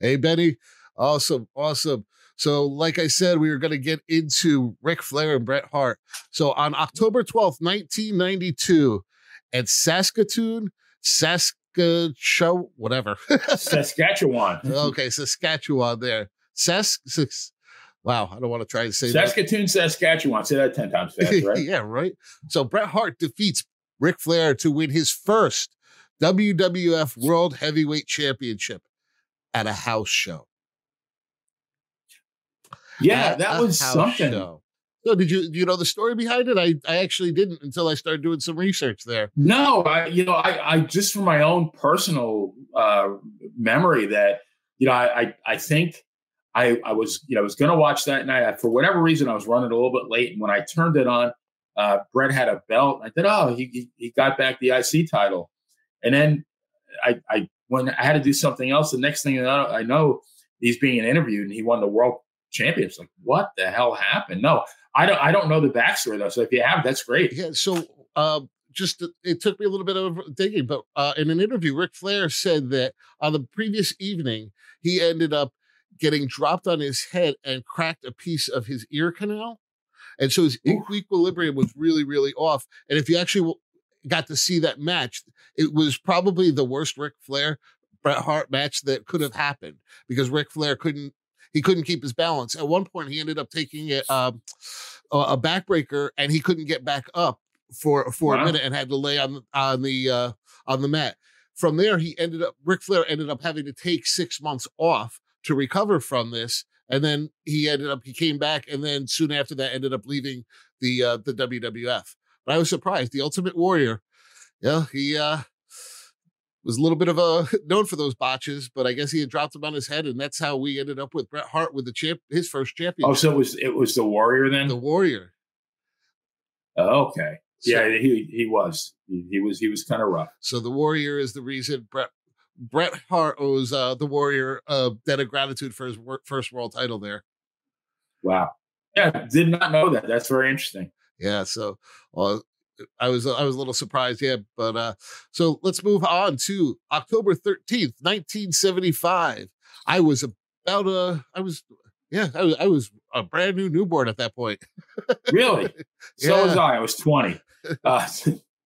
Hey, Benny. Awesome. Awesome. So, like I said, we were going to get into Ric Flair and Bret Hart. So, on October 12th, 1992, at Saskatoon, Saskatchewan, whatever. Saskatchewan. okay, Saskatchewan there. Sask, Sask wow, I don't want to try to say Saskatoon, that. Saskatchewan. Say that 10 times fast, right? yeah, right. So, Bret Hart defeats Ric Flair to win his first WWF World Heavyweight Championship at a house show. Yeah, at that was something. Show. So did you do you know the story behind it? I, I actually didn't until I started doing some research there. No, I you know I I just from my own personal uh, memory that you know I I, I think I I was you know I was going to watch that night for whatever reason I was running a little bit late and when I turned it on, uh, Bret had a belt. I thought oh he he got back the IC title, and then I I when I had to do something else. The next thing I know, he's being interviewed and he won the world championship. Like what the hell happened? No, I don't. I don't know the backstory though. So if you have, that's great. Yeah. So uh, just it took me a little bit of digging, but uh, in an interview, Ric Flair said that on the previous evening he ended up getting dropped on his head and cracked a piece of his ear canal, and so his Ooh. equilibrium was really, really off. And if you actually got to see that match, it was probably the worst Ric Flair Bret Hart match that could have happened because Ric Flair couldn't he couldn't keep his balance. At one point, he ended up taking it um, a backbreaker, and he couldn't get back up for for wow. a minute and had to lay on on the uh, on the mat. From there, he ended up Ric Flair ended up having to take six months off to recover from this, and then he ended up he came back, and then soon after that ended up leaving the uh, the WWF. But I was surprised. The Ultimate Warrior, yeah, he uh, was a little bit of a known for those botches, but I guess he had dropped them on his head, and that's how we ended up with Bret Hart with the champ, his first champion. Oh, so it was it was the Warrior then? The Warrior. Oh, okay. So, yeah, he he was he, he was he was kind of rough. So the Warrior is the reason Bret Bret Hart owes uh, the Warrior a debt of gratitude for his first world title there. Wow. Yeah, did not know that. That's very interesting. Yeah. So, uh, I was I was a little surprised, yeah. But uh, so let's move on to October thirteenth, nineteen seventy five. I was about a I was yeah I was I was a brand new newborn at that point. really? So yeah. was I. I was twenty. Uh,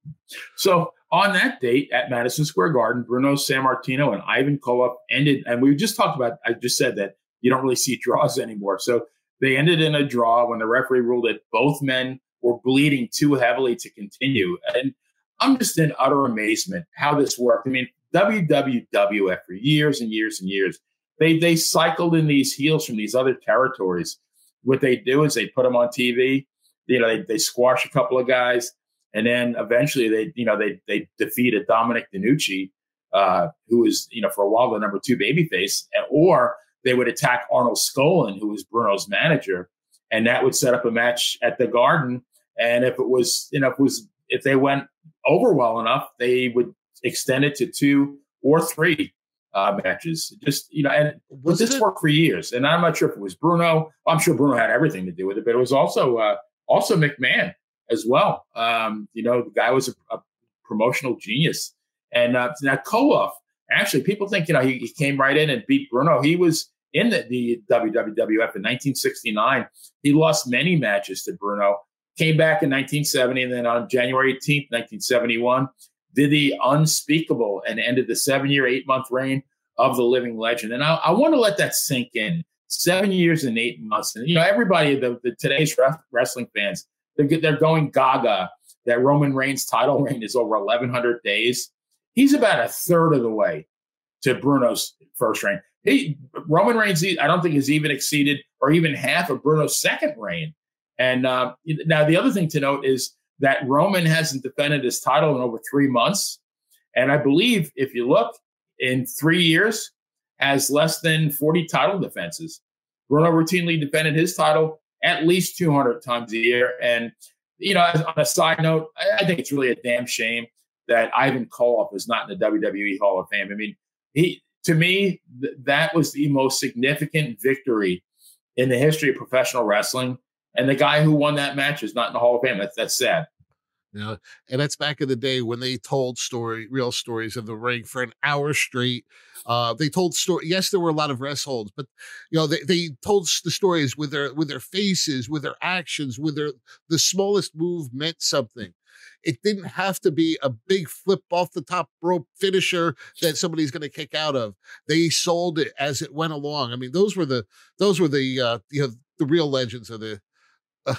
so on that date at Madison Square Garden, Bruno Sammartino and Ivan Koloff ended, and we just talked about. I just said that you don't really see draws anymore. So they ended in a draw when the referee ruled that both men were bleeding too heavily to continue. And I'm just in utter amazement how this worked. I mean, WWF for years and years and years, they they cycled in these heels from these other territories. What they do is they put them on TV. You know, they, they squash a couple of guys, and then eventually they you know they they defeat a Dominic DeNucci, uh, who was you know for a while the number two babyface, or they would attack Arnold Skaaland, who was Bruno's manager, and that would set up a match at the Garden. And if it was, you know, if it was if they went over well enough, they would extend it to two or three uh, matches. Just you know, and was this it? worked for years. And I'm not sure if it was Bruno. I'm sure Bruno had everything to do with it, but it was also uh, also McMahon as well. Um, you know, the guy was a, a promotional genius. And uh, now Koloff, actually, people think you know he, he came right in and beat Bruno. He was in the, the WWF in 1969. He lost many matches to Bruno, came back in 1970, and then on January 18th, 1971, did the unspeakable and ended the seven year, eight month reign of the living legend. And I, I want to let that sink in. Seven years and eight months. And, you know, everybody, the, the today's wrestling fans, they're, they're going gaga that Roman Reigns' title reign is over 1,100 days. He's about a third of the way to Bruno's first reign. He Roman Reigns, I don't think has even exceeded or even half of Bruno's second reign. And uh, now the other thing to note is that Roman hasn't defended his title in over three months, and I believe if you look in three years, has less than forty title defenses. Bruno routinely defended his title at least 200 times a year. And, you know, on a side note, I, I think it's really a damn shame that Ivan Koloff is not in the WWE Hall of Fame. I mean, he to me, th- that was the most significant victory in the history of professional wrestling. And the guy who won that match is not in the Hall of Fame. That's, that's sad. Know, and that's back in the day when they told story, real stories of the ring for an hour straight. Uh, they told story. Yes, there were a lot of rest holds, but you know they, they told the stories with their with their faces, with their actions, with their the smallest move meant something. It didn't have to be a big flip off the top rope finisher that somebody's going to kick out of. They sold it as it went along. I mean, those were the those were the uh, you know the real legends of the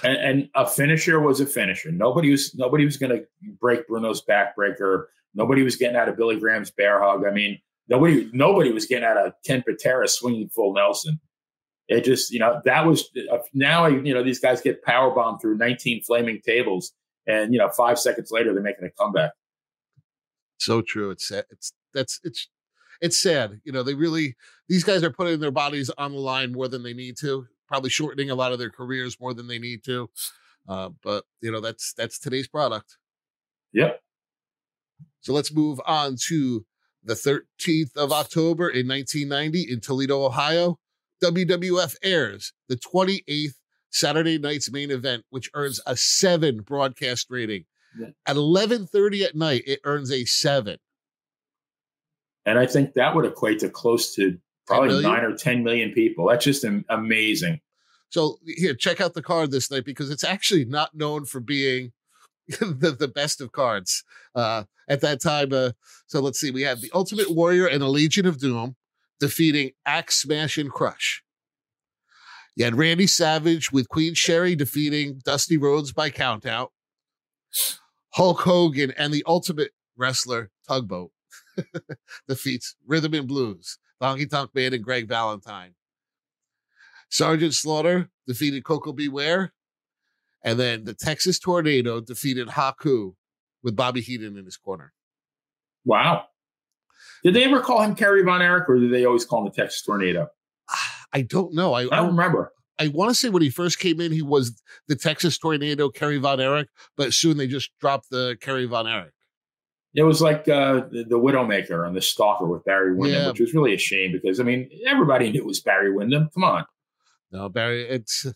and, and, a finisher was a finisher. Nobody was nobody was going to break Bruno's backbreaker. Nobody was getting out of Billy Graham's bear hug. I mean, nobody nobody was getting out of Ken Patera swinging full Nelson. It just you know that was uh, now you know these guys get power bombed through 19 flaming tables, and you know five seconds later they're making a comeback. So true. It's it's that's it's it's sad. You know they really these guys are putting their bodies on the line more than they need to probably shortening a lot of their careers more than they need to. Uh, but you know, that's that's today's product. Yep. So let's move on to the 13th of October in 1990 in Toledo, Ohio. WWF airs the 28th Saturday night's main event, which earns a seven broadcast rating. Yeah. At 11:30 at night, it earns a seven. And I think that would equate to close to probably nine or 10 million people. That's just amazing. So here, check out the card this night because it's actually not known for being the, the best of cards uh, at that time. Uh, so let's see. We have the Ultimate Warrior and a Legion of Doom defeating Axe Smash and Crush. You had Randy Savage with Queen Sherri defeating Dusty Rhodes by countout. Hulk Hogan and the Ultimate Wrestler Tugboat defeats Rhythm and Blues. Honky Tonk Man and Greg Valentine. Sergeant Slaughter defeated Koko B. Ware. And then the Texas Tornado defeated Haku with Bobby Heenan in his corner. Wow. Did they ever call him Kerry Von Erich or did they always call him the Texas Tornado? Ah, I don't know. I, I don't remember. I want to say when he first came in, he was the Texas Tornado, Kerry Von Erich, but soon they just dropped the Kerry Von Erich. It was like uh, the, the, Widowmaker and the Stalker with Barry Windham, yeah. which was really a shame because I mean everybody knew it was Barry Windham. Come on. No, Barry. It's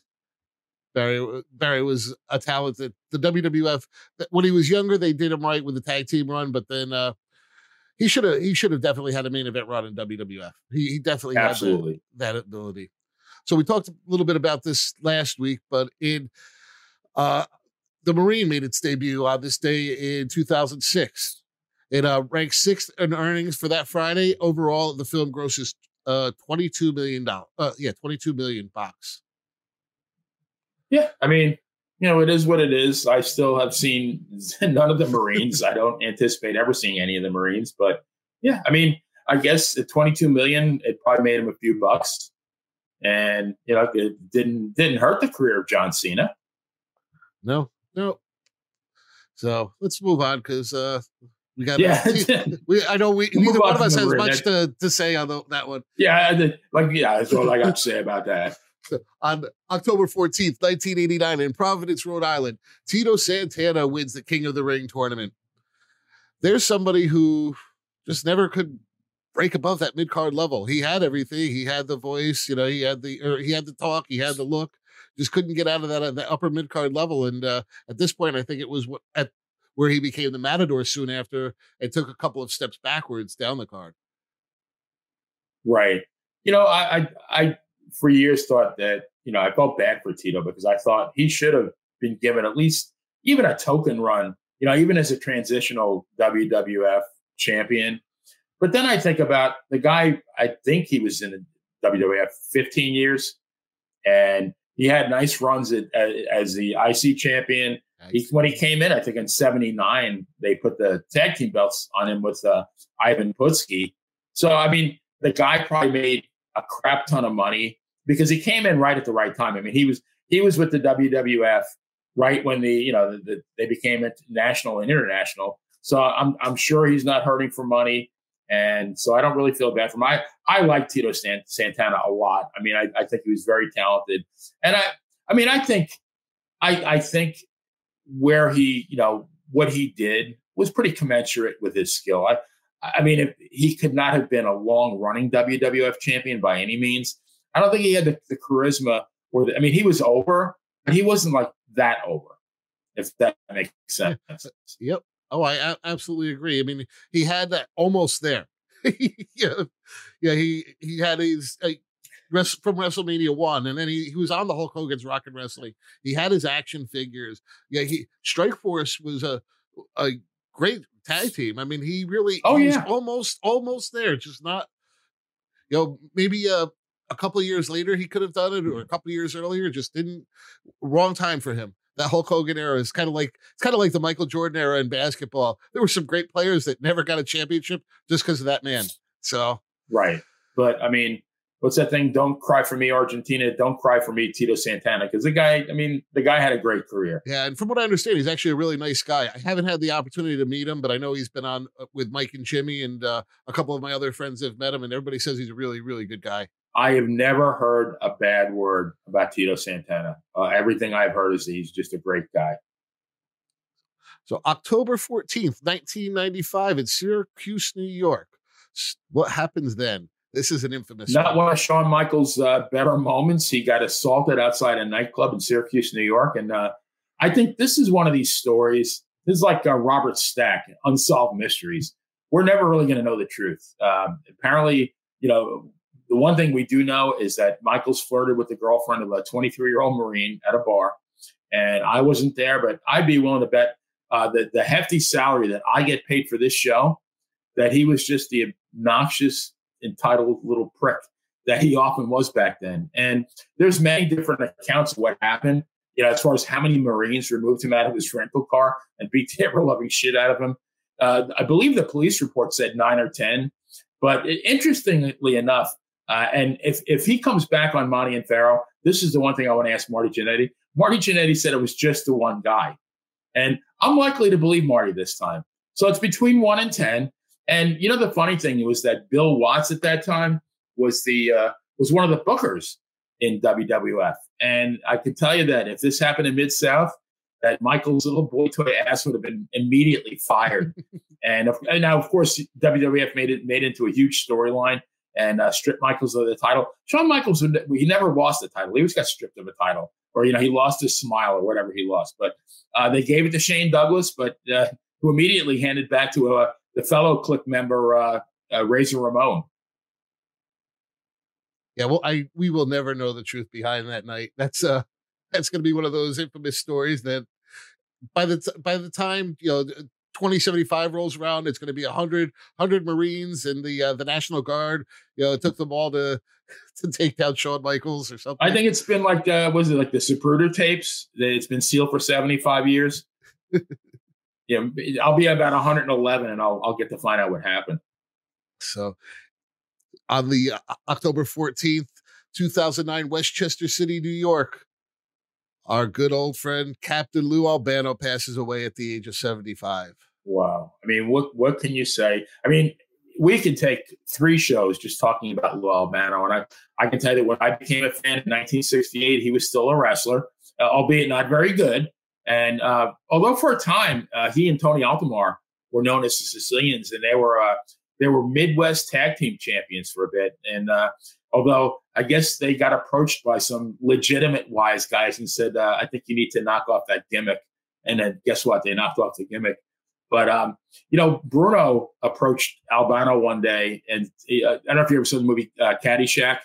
Barry. Barry was a talented. The WWF when he was younger, they did him right with the tag team run, but then uh, he should have. He should have definitely had a main event run in WWF. He, he definitely absolutely had that, that ability. So we talked a little bit about this last week, but in uh, the Marine made its debut on this day in 2006. It uh, ranks sixth in earnings for that Friday. Overall, the film grosses uh, twenty-two million dollars. Uh, yeah, twenty-two million bucks. Yeah, I mean, you know, it is what it is. I still have seen none of the Marines. I don't anticipate ever seeing any of the Marines, but yeah, I mean, I guess at 22 million, it probably made him a few bucks, and you know, it didn't didn't hurt the career of John Cena. No, no. So let's move on because uh, we got yeah. we, I know we neither one of us has much to, to say on the, that one. Yeah, like yeah, that's all I got to say about that. On October 14th, 1989, in Providence, Rhode Island, Tito Santana wins the King of the Ring tournament. There's somebody who just never could break above that mid card level. He had everything. He had the voice, you know, he had the er, he had the talk, he had the look. Just couldn't get out of that, that upper mid card level. And uh, at this point, I think it was what, at where he became the Matador soon after and took a couple of steps backwards down the card. Right. You know, I, I, I for years thought that you know I felt bad for Tito because I thought he should have been given at least even a token run. You know, even as a transitional WWF champion. But then I think about the guy. I think he was in the WWF 15 years, and he had nice runs at, as, as the IC champion he, when he came in, I think in '79, they put the tag team belts on him with uh, Ivan Putski. So, I mean, the guy probably made a crap ton of money because he came in right at the right time. I mean, he was he was with the WWF right when the you know the, the, they became national and international. So I'm I'm sure he's not hurting for money, and so I don't really feel bad for him. I I like Tito Santana a lot. I mean, I, I think he was very talented, and I I mean I think I I think where he, you know, what he did was pretty commensurate with his skill. I, I mean, he could not have been a long running WWF champion by any means. I don't think he had the, the charisma or the, I mean, he was over, but he wasn't like that over. if that makes sense. Yep. Oh, I absolutely agree. I mean, he had that almost there. yeah, yeah. He he had his uh, from WrestleMania one, and then he, he was on the Hulk Hogan's Rock and Wrestling. He had his action figures. Yeah, he Strike Force was a a great tag team. I mean, he really Oh, he was yeah. almost almost there, just not. You know, maybe a a couple of years later he could have done it, or a couple of years earlier, just didn't. Wrong time for him. That Hulk Hogan era is kind of like it's kind of like the Michael Jordan era in basketball. There were some great players that never got a championship just because of that man. So Right. But I mean, what's that thing? Don't cry for me, Argentina. Don't cry for me, Tito Santana. Because the guy, I mean, the guy had a great career. yeah, and from what I understand, he's actually a really nice guy. I haven't had the opportunity to meet him, but I know he's been on uh, with Mike and Jimmy, and uh, a couple of my other friends have met him, and everybody says he's a really, really good guy. I have never heard a bad word about Tito Santana. Uh, everything I've heard is that he's just a great guy. So October 14th, 1995 in Syracuse, New York. What happens then? This is an infamous Not one. of Shawn Michaels' uh, better moments. He got assaulted outside a nightclub in Syracuse, New York. And uh, I think this is one of these stories. This is like uh, Robert Stack, Unsolved Mysteries. We're never really going to know the truth. Um, apparently, you know, the one thing we do know is that Michaels flirted with the girlfriend of a 23 year old Marine at a bar. And I wasn't there, but I'd be willing to bet uh, that the hefty salary that I get paid for this show, that he was just the obnoxious, entitled little prick that he often was back then. And there's many different accounts of what happened. You know, as far as how many Marines removed him out of his rental car and beat the ever loving shit out of him. Uh, I believe the police report said nine or ten. But it, interestingly enough, uh, and if if he comes back on Monty and Pharaoh, this is the one thing I want to ask Marty Jannetty. Marty Jannetty said it was just the one guy, and I'm likely to believe Marty this time. So it's between one and ten. And you know the funny thing was that Bill Watts at that time was the uh, was one of the bookers in WWF, and I can tell you that if this happened in Mid South, that Michael's little boy toy ass would have been immediately fired. and, of, and now, of course, WWF made it made into a huge storyline and uh, stripped Michaels of the title. Shawn Michaels, he never lost the title. He always got stripped of a title, or you know, he lost his smile or whatever he lost. But uh, they gave it to Shane Douglas, but uh, who immediately handed back to uh, the fellow Kliq member uh, uh, Razor Ramon. Yeah, well, I we will never know the truth behind that night. That's uh that's going to be one of those infamous stories that by the t- by the time you know 2075 rolls around, it's going to be 100 100 Marines and the uh, the National Guard. You know, it took them all to to take down Shawn Michaels or something. I think it's been like uh, was it like the Zapruder tapes? That It's been sealed for seventy five years. yeah, I'll be about one hundred and eleven, and I'll I'll get to find out what happened. so. On the uh, October 14th, 2009, Westchester City, New York, our good old friend Captain Lou Albano passes away at the age of 75. Wow. I mean, what what can you say? I mean, we could take three shows just talking about Lou Albano, and I I can tell you that when I became a fan in 1968, he was still a wrestler, uh, albeit not very good. And uh, although for a time uh, he and Tony Altomare were known as the Sicilians, and they were uh, they were Midwest tag team champions for a bit. And uh, although I guess they got approached by some legitimate wise guys and said, uh, "I think you need to knock off that gimmick," and then guess what? They knocked off the gimmick. But um, you know, Bruno approached Albano one day, and he, uh, I don't know if you ever saw the movie uh, Caddyshack.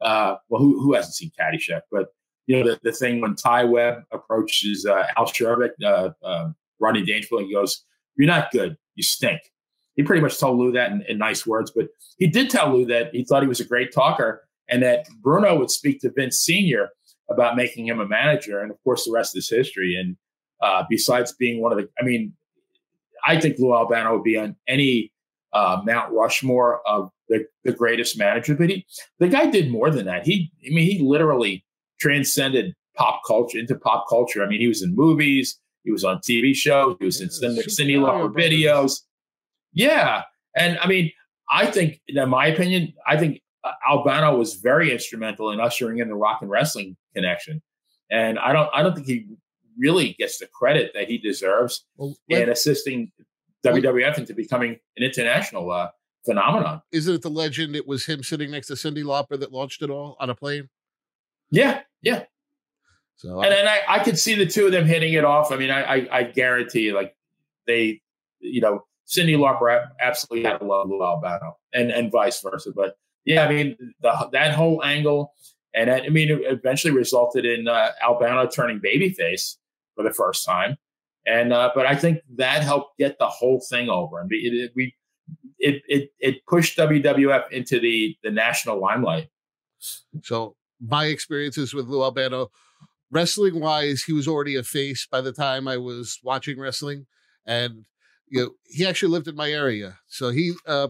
Uh, well, who who hasn't seen Caddyshack? But you know, the, the thing when Ty Webb approaches uh, Al Czervik, uh, uh, Rodney Dangerfield, he goes, "You're not good. You stink." He pretty much told Lou that in, in nice words, but he did tell Lou that he thought he was a great talker, and that Bruno would speak to Vince Senior about making him a manager, and of course, the rest is history. And uh, besides being one of the, I mean, I think Lou Albano would be on any uh, Mount Rushmore of the, the greatest manager. But he, the guy did more than that. He, I mean, he literally transcended pop culture into pop culture. I mean, he was in movies, he was on TV shows, he was in Cyndi, Cyndi Lauper videos. Yeah, and I mean, I think, in my opinion, I think uh, Albano was very instrumental in ushering in the rock and wrestling connection. And I don't, I don't think he really gets the credit that he deserves Well, in assisting WWF into becoming an international uh, phenomenon. isn't it the legend? It was him sitting next to Cyndi Lauper that launched it all on a plane. Yeah, yeah. So and I, then I, I could see the two of them hitting it off. I mean, I, I, I guarantee like they, you know, Cyndi Lauper absolutely had to love Lou Albano, and and vice versa. But yeah, I mean, the, that whole angle, and I mean, it eventually resulted in uh, Albano turning babyface for the first time, and uh, but I think that helped get the whole thing over, and it, we. It, it it pushed WWF into the the national limelight. so my experiences with Lou Albano, wrestling wise, he was already a face by the time I was watching wrestling, and you know he actually lived in my area. So he uh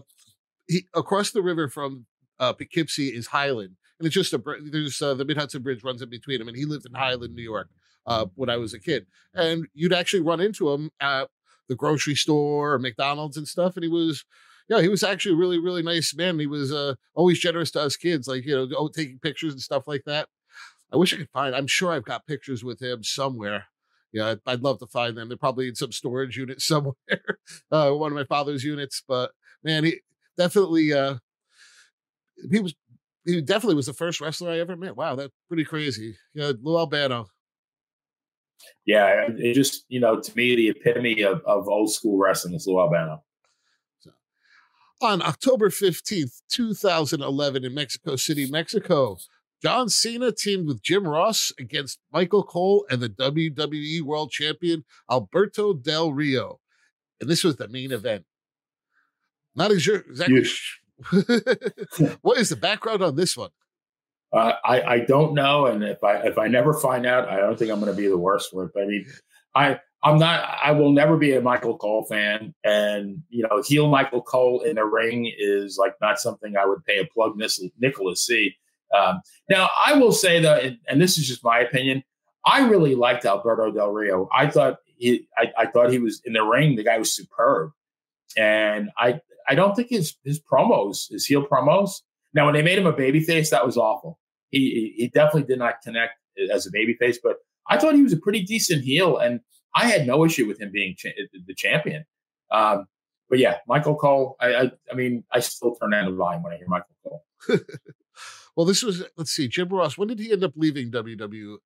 he across the river from uh Poughkeepsie is Highland, and it's just a there's uh, the Mid Hudson Bridge runs in between them, and he lived in Highland, New York, uh when I was a kid, and you'd actually run into him at the grocery store or McDonald's and stuff, and he was yeah, he was actually a really, really nice man. He was uh, always generous to us kids, like you know, taking pictures and stuff like that. I wish I could find. I'm sure I've got pictures with him somewhere. Yeah, I'd, I'd love to find them. They're probably in some storage unit somewhere, uh, one of my father's units. But man, he definitely uh, he was he definitely was the first wrestler I ever met. Wow, that's pretty crazy. Yeah, Lou Albano. Yeah, it just you know to me the epitome of, of old school wrestling is Lou Albano. on October 15th, 2011, in Mexico City, Mexico. John Cena teamed with Jim Ross against Michael Cole and the WWE World Champion Alberto Del Rio. And this was the main event. Not exa- exactly. what is the background on this one? Uh, I I don't know, and if I if I never find out, I don't think I'm going to be the worst for it. But I mean, I I'm not. I will never be a Michael Cole fan, and you know, heel Michael Cole in a ring is like not something I would pay a plug to see. Um, now, I will say that, and, and this is just my opinion. I really liked Alberto Del Rio. I thought he, I, I thought he was in the ring. The guy was superb, and I, I don't think his his promos, his heel promos. Now, when they made him a babyface, that was awful. He, he definitely did not connect as a babyface, but I thought he was a pretty decent heel, and I had no issue with him being cha- the champion. Um, but yeah, Michael Cole. I, I, I mean, I still turn down the volume when I hear Michael Cole. well, this was let's see, Jim Ross. When did he end up leaving WWE?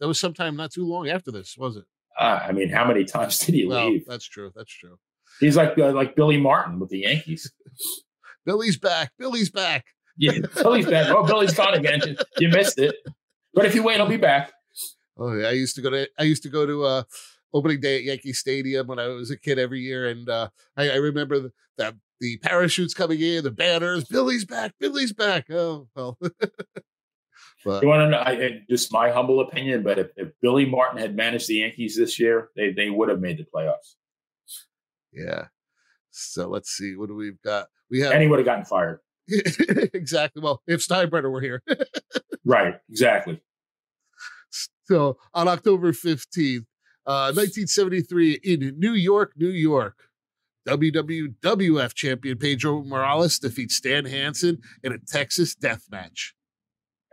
That was sometime not too long after this, was it? Uh, I mean, how many times did he Well, leave? that's true. That's true. He's like uh, like Billy Martin with the Yankees. Billy's back. Billy's back. Yeah, Billy's back. Oh, Billy's gone again. You missed it. But if you wait, I'll be back. Oh, yeah. I used to go to I used to go to uh opening day at Yankee Stadium when I was a kid every year, and uh I, I remember the, that the parachutes coming in, the banners. Billy's back. Billy's back. Oh well. but You want to know? I, just my humble opinion, but if, if Billy Martin had managed the Yankees this year, they they would have made the playoffs, yeah. So let's see. What do we've got? We have and he would have gotten fired. exactly. Well, if Steinbrenner were here. Right? Exactly. So on October 15th, uh, 1973, in New York, New York, WWF champion Pedro Morales defeats Stan Hansen in a Texas death match.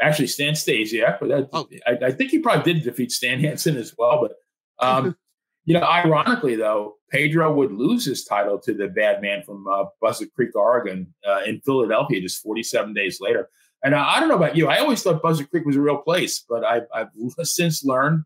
Actually, Stan Stasiak, but that, Oh. I, I think he probably did defeat Stan Hansen as well. But um, you know, ironically though, Pedro would lose his title to the bad man from uh, Buzzard Creek, Oregon, uh, in Philadelphia, just 47 days later. And uh, I don't know about you, I always thought Buzzard Creek was a real place, but I've, I've since learned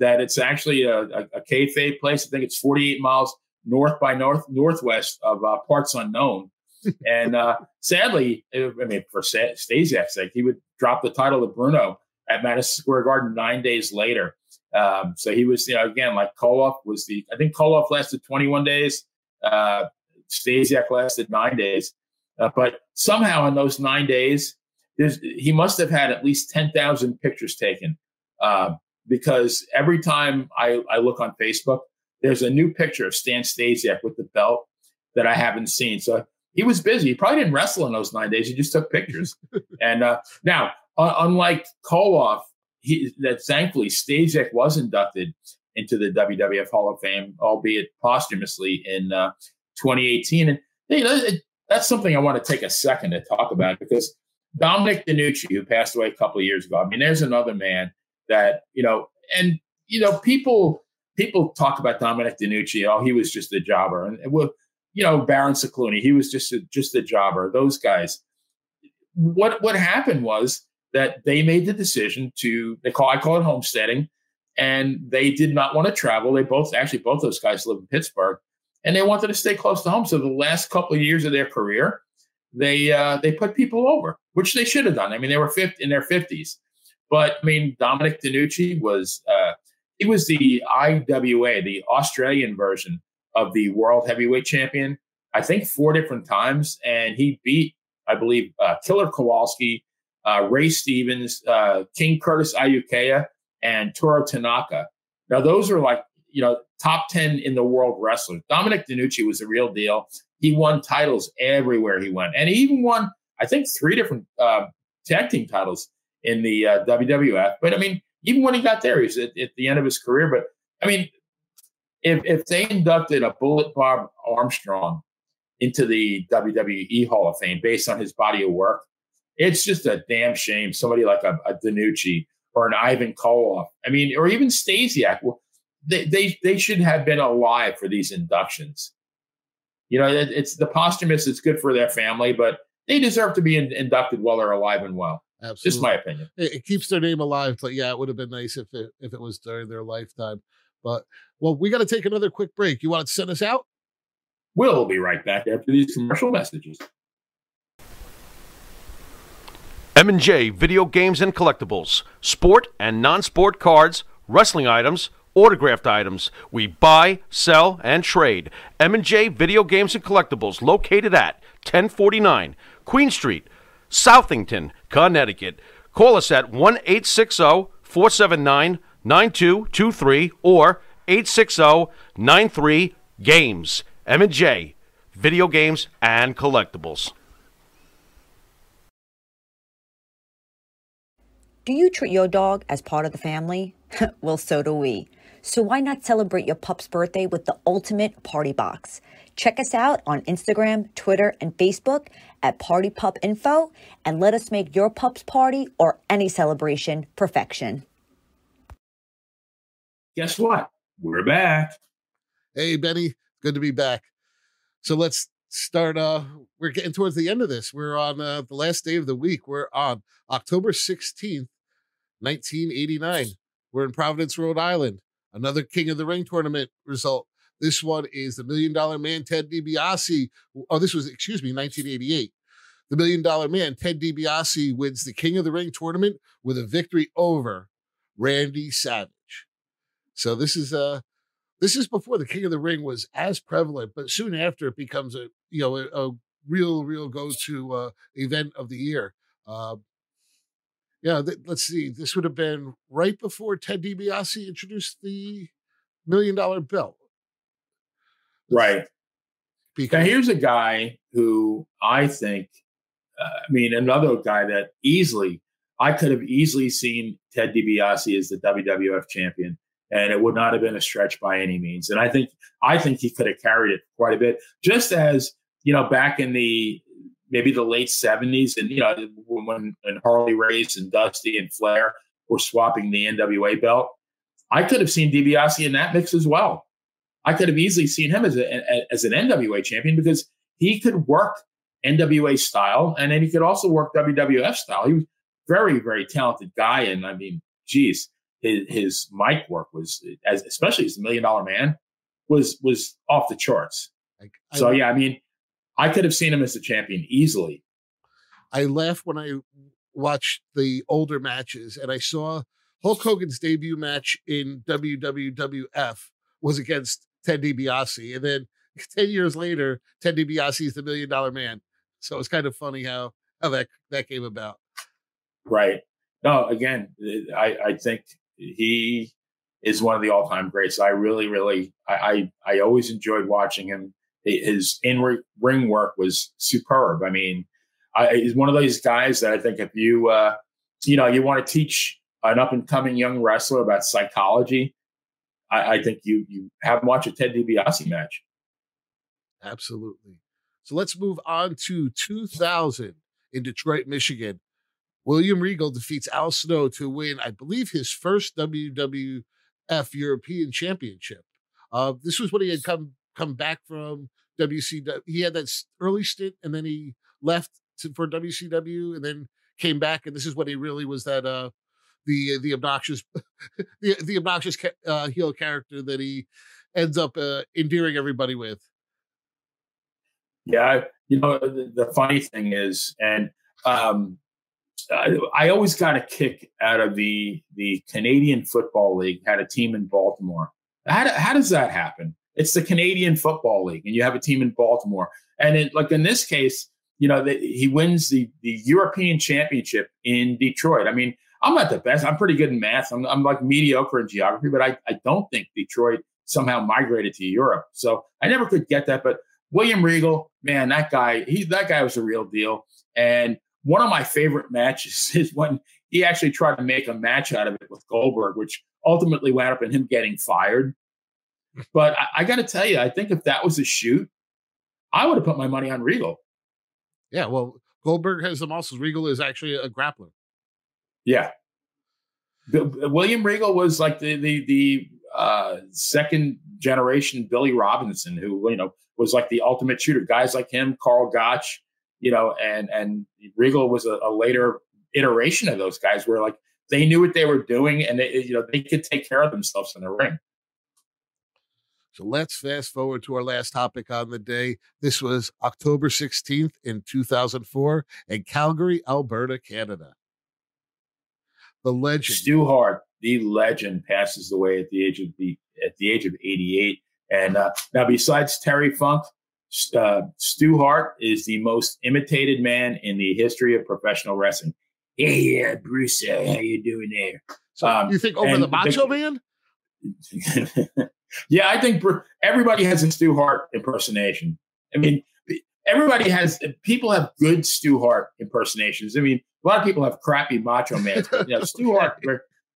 that it's actually a, a, a kayfabe place. I think it's 48 miles north by north northwest of uh, parts unknown. and uh, sadly, I mean, for Stasiak's sake, he would drop the title to Bruno at Madison Square Garden nine days later. Um, so he was, you know, again, like Koloff was the, I think Koloff lasted 21 days. Uh, Stasiak lasted nine days. Uh, but somehow in those nine days, there's, he must have had at least 10,000 pictures taken. Uh, because every time I, I look on Facebook, there's a new picture of Stan Stasiak with the belt that I haven't seen. So he was busy. He probably didn't wrestle in those nine days. He just took pictures. and uh, now, uh, unlike Koloff, he, that thankfully Stasiak was inducted into the WWF Hall of Fame, albeit posthumously in uh, 2018. And you know, it, that's something I want to take a second to talk about because Dominic DeNucci, who passed away a couple of years ago, I mean, there's another man that you know, and you know, people people talk about Dominic DeNucci. Oh, he was just a jobber, and well, you know, Baron Scicluna, he was just a, just a jobber. Those guys. What what happened was that they made the decision to they call I call it homesteading, and they did not want to travel. They both actually both those guys live in Pittsburgh, and they wanted to stay close to home. So the last couple of years of their career, they uh, they put people over, which they should have done. I mean, they were 50, in their fifties, but I mean, Dominic DeNucci was uh, he was the IWA, the Australian version of the world heavyweight champion. I think four different times, and he beat, I believe, uh, Killer Kowalski, uh, Ray Stevens, uh, King Curtis Iaukea, and Toru Tanaka. Now, those are like you know top ten in the world wrestlers. Dominic DeNucci was a real deal. He won titles everywhere he went, and he even won, I think, three different uh, tag team titles in the uh, WWF. But I mean, even when he got there, he's at, at the end of his career. But I mean, if if they inducted a Bullet Bob Armstrong into the WWE Hall of Fame based on his body of work, it's just a damn shame. Somebody like a, a DeNucci or an Ivan Koloff, I mean, or even Stasiak, well, they, they they should have been alive for these inductions. You know, it, it's the posthumous. It's good for their family, but they deserve to be in, inducted while they're alive and well. Absolutely. Just my opinion. It, it, keeps their name alive, but yeah, it would have been nice if it if it was during their lifetime. But well, we got to take another quick break. You want to send us out? We'll be right back after these commercial messages. M&J Video Games and Collectibles, sport and non-sport cards, wrestling items, autographed items. We buy, sell, and trade. M&J Video Games and Collectibles, located at 1049 Queen Street, Southington, Connecticut. Call us at 1 860 479 9223 or 860 93 Games. M&J, video games and collectibles. Do you treat your dog as part of the family? well, so do we. So why not celebrate your pup's birthday with the ultimate party box? Check us out on Instagram, Twitter, and Facebook at Party Pup Info and let us make your pup's party or any celebration perfection. Guess what? We're back. Hey, Benny. Good to be back. So let's start. Uh, we're getting towards the end of this. We're on uh, the last day of the week. We're on October 16th, 1989. We're in Providence, Rhode Island. Another King of the Ring tournament result. This one is the Million Dollar Man, Ted DiBiase. Oh, this was, excuse me, 1988. The Million Dollar Man, Ted DiBiase, wins the King of the Ring tournament with a victory over Randy Savage. So this is uh this is before the King of the Ring was as prevalent, but soon after it becomes a you know a, a real real go to uh, event of the year. Uh, yeah, th- let's see. This would have been right before Ted DiBiase introduced the million dollar belt. Right. Because now here's a guy who I think, uh, I mean, another guy that easily, I could have easily seen Ted DiBiase as the WWF champion, and it would not have been a stretch by any means. And I think, I think he could have carried it quite a bit, just as you know, back in the maybe the late 70s and you know when, when harley race and dusty and flair were swapping the nwa belt i could have seen DiBiase in that mix as well. I could have easily seen him as, a, as an nwa champion because he could work nwa style and then he could also work wwf style. He was very very talented guy and i mean geez his, his mic work was as especially as the million dollar man was was off the charts. I, I, so yeah i mean I could have seen him as a champion easily. I laugh when I watch the older matches and I saw Hulk Hogan's debut match in WWF was against Ted DiBiase. And then 10 years later, Ted DiBiase is the million dollar man. So it's kind of funny how, how that, that came about. Right. No, again, I, I think he is one of the all time greats. I really, really, I, I, I always enjoyed watching him his in ring work was superb. I mean, I, he's one of those guys that I think if you, uh, you know, you want to teach an up and coming young wrestler about psychology, I, I, think you you have him watch a Ted DiBiase match. Absolutely. So let's move on to 2000 in Detroit, Michigan. William Regal defeats Al Snow to win, I believe, his first WWF European Championship. Uh, this was when he had come come back from WCW. He had that early stint and then he left to, for WCW and then came back, and this is what he really was that uh the the obnoxious the the obnoxious uh, heel character that he ends up uh, endearing everybody with. Yeah, you know the, the funny thing is, and um, I, I always got a kick out of the the Canadian Football League had a team in Baltimore. How, do, how does that happen? It's the Canadian Football League, and you have a team in Baltimore. And it, like in this case, you know, the, he wins the the European Championship in Detroit. I mean, I'm not the best. I'm pretty good in math. I'm, I'm like mediocre in geography, but I, I don't think Detroit somehow migrated to Europe. So I never could get that. But William Regal, man, that guy, he that guy was a real deal. And one of my favorite matches is when he actually tried to make a match out of it with Goldberg, which ultimately wound up in him getting fired. But I, I got to tell you, I think if that was a shoot, I would have put my money on Regal. Yeah, well, Goldberg has the muscles. Regal is actually a grappler. Yeah. William Regal was like the the the uh, second generation Billy Robinson, who you know was like the ultimate shooter. Guys like him, Karl Gotch, you know, and and Regal was a, a later iteration of those guys, where like they knew what they were doing, and they, you know they could take care of themselves in the ring. So let's fast forward to our last topic on the day. This was October 16th in 2004 in Calgary, Alberta, Canada the legend. Stu Hart, the legend, passes away at the age of the at the age of 88. And uh, now, besides Terry Funk, uh, Stu Hart is the most imitated man in the history of professional wrestling. Hey, yeah, Bruce, uh, how you doing there? So um, you think over the Macho the, Man? yeah, I think everybody has a Stu Hart impersonation. I mean, everybody has people have good Stu Hart impersonations. I mean, a lot of people have crappy Macho Man. You know, Stu Hart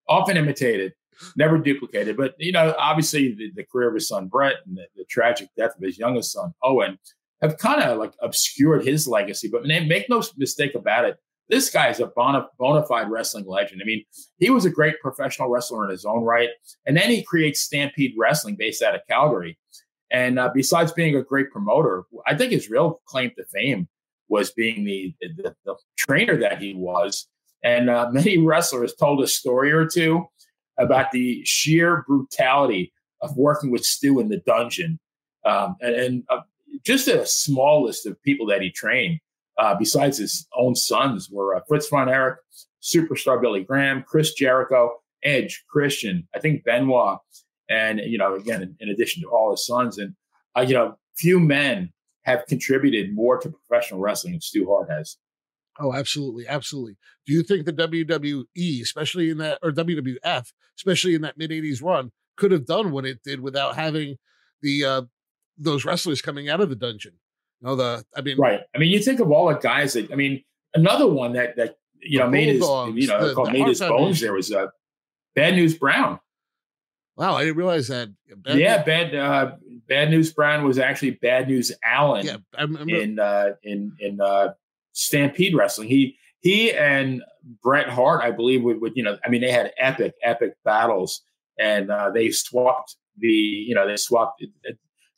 often imitated, never duplicated. But you know, obviously, the, the career of his son Bret and the, the, tragic death of his youngest son Owen have kind of like obscured his legacy. But make no mistake about it, this guy is a bona, bona fide wrestling legend. I mean, he was a great professional wrestler in his own right, and then he creates Stampede Wrestling based out of Calgary. And uh, besides being a great promoter, I think his real claim to fame was being the, the, the trainer that he was. And uh, many wrestlers told a story or two about the sheer brutality of working with Stu in the dungeon. Um, and, and uh, just a small list of people that he trained, uh, besides his own sons, were uh, Fritz von Erich, superstar Billy Graham, Chris Jericho, Edge, Christian, I think Benoit, and you know, again, in, in addition to all his sons, and uh, you know, few men have contributed more to professional wrestling than Stu Hart has. Oh, absolutely, absolutely. Do you think the WWE, especially in that, or WWF, especially in that mid '80s run, could have done what it did without having the uh those wrestlers coming out of the dungeon? Know, the I mean, right. I mean, you think of all the guys that I mean, another one that that you know made his you know the, made his bones. There was uh, Bad News Brown. Wow, I didn't realize that. Bad yeah, news. bad uh, bad news. Brown was actually Bad News Allen. Yeah, I remember. in uh, in in uh, Stampede Wrestling. He he and Bret Hart, I believe, would, would you know, I mean, they had epic epic battles, and uh, they swapped the you know they swapped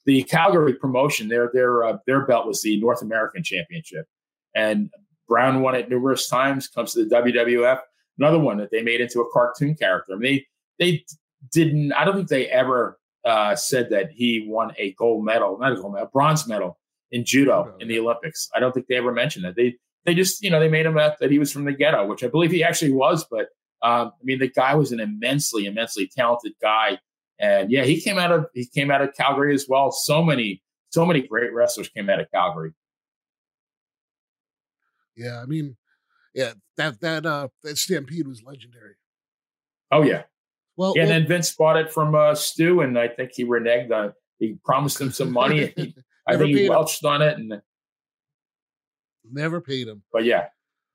the Calgary promotion. Their their uh, their belt was the North American Championship, and Brown won it numerous times. Comes to the WWF, another one that they made into a cartoon character. I mean, they they didn't. I don't think they ever uh, said that he won a gold medal, not a gold medal, a bronze medal in judo in the Olympics. I don't think they ever mentioned that. They they just you know they made him that he was from the ghetto, which I believe he actually was. But um, I mean, the guy was an immensely immensely talented guy, and yeah, he came out of he came out of Calgary as well. So many so many great wrestlers came out of Calgary. Yeah, I mean, yeah, that that uh that stampede was legendary. Oh yeah, well, yeah, well, and then Vince bought it from uh, Stu, and I think he reneged on. He promised him some money. He, I think he welched him. on it, and never paid him. But yeah.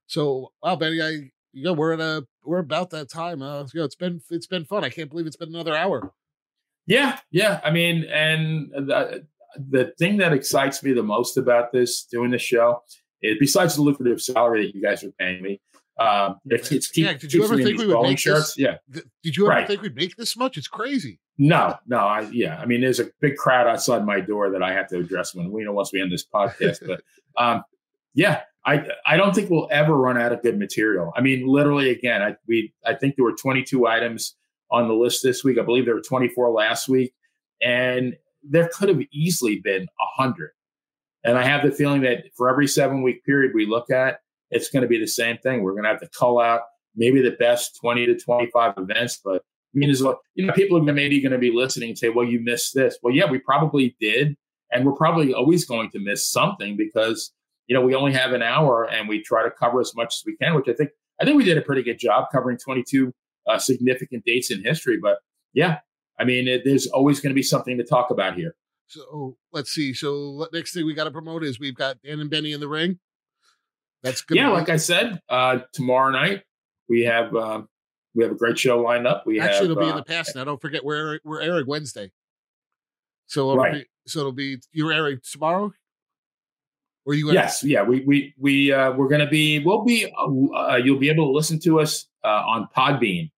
So, wow, Benny, I you know we're at a we're about that time. Uh, you know, it's been it's been fun. I can't believe it's been another hour. Yeah, yeah. I mean, and the, the thing that excites me the most about this doing this show is besides the lucrative salary that you guys are paying me, um, it's, it's keep, yeah. Did you ever think we would make shirts? this? Yeah. did you ever right. think we'd make this much? It's crazy. No, no. I yeah. I mean, there's a big crowd outside my door that I have to address when we know once we end this podcast. but um, yeah, I I don't think we'll ever run out of good material. I mean, literally, again, I we I think there were 22 items on the list this week. I believe there were 24 last week, and there could have easily been hundred. And I have the feeling that for every seven week period we look at, it's going to be the same thing. We're going to have to cull out maybe the best 20 to 25 events, but I mean, as well, you know, people are maybe going to be listening and say, well, you missed this. Well, yeah, we probably did. And we're probably always going to miss something because, you know, we only have an hour and we try to cover as much as we can, which I think, I think we did a pretty good job covering 22 uh, significant dates in history. But yeah, I mean, it, there's always going to be something to talk about here. So let's see. So next thing we got to promote is we've got Dan and Benny in the ring. That's good. Yeah, like I said, uh, tomorrow night we have uh, we have a great show lined up. We actually have, it'll be in uh, the past now. Don't forget we're we're airing Wednesday. So it'll Right. be, so it'll be you're airing tomorrow. Or you gonna- Yes, yeah, we we we uh, we're going to be we'll be uh, uh, you'll be able to listen to us uh, on Podbean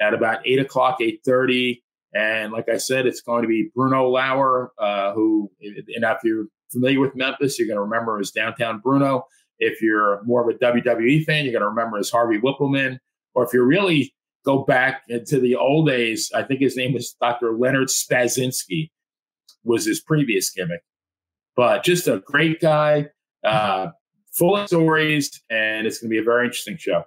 at about eight o'clock, eight thirty, and like I said, it's going to be Bruno Lauer, uh, who and if you're familiar with Memphis, you're going to remember as Downtown Bruno. If you're more of a WWE fan, you're going to remember as Harvey Wippleman, or if you really go back into the old days, I think his name was Dr. Leonard Spazinski, was his previous gimmick but just a great guy, uh, full of stories, and it's going to be a very interesting show.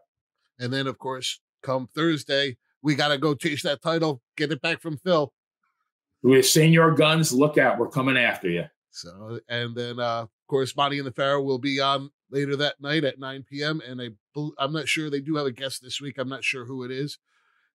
And then of course, come Thursday, we gotta go chase that title, get it back from Phil. With your Guns, look out, we're coming after you. So and then uh of course Monty and the Pharaoh will be on later that night at 9 p.m. And I I'm not sure they do have a guest this week. I'm not sure who it is.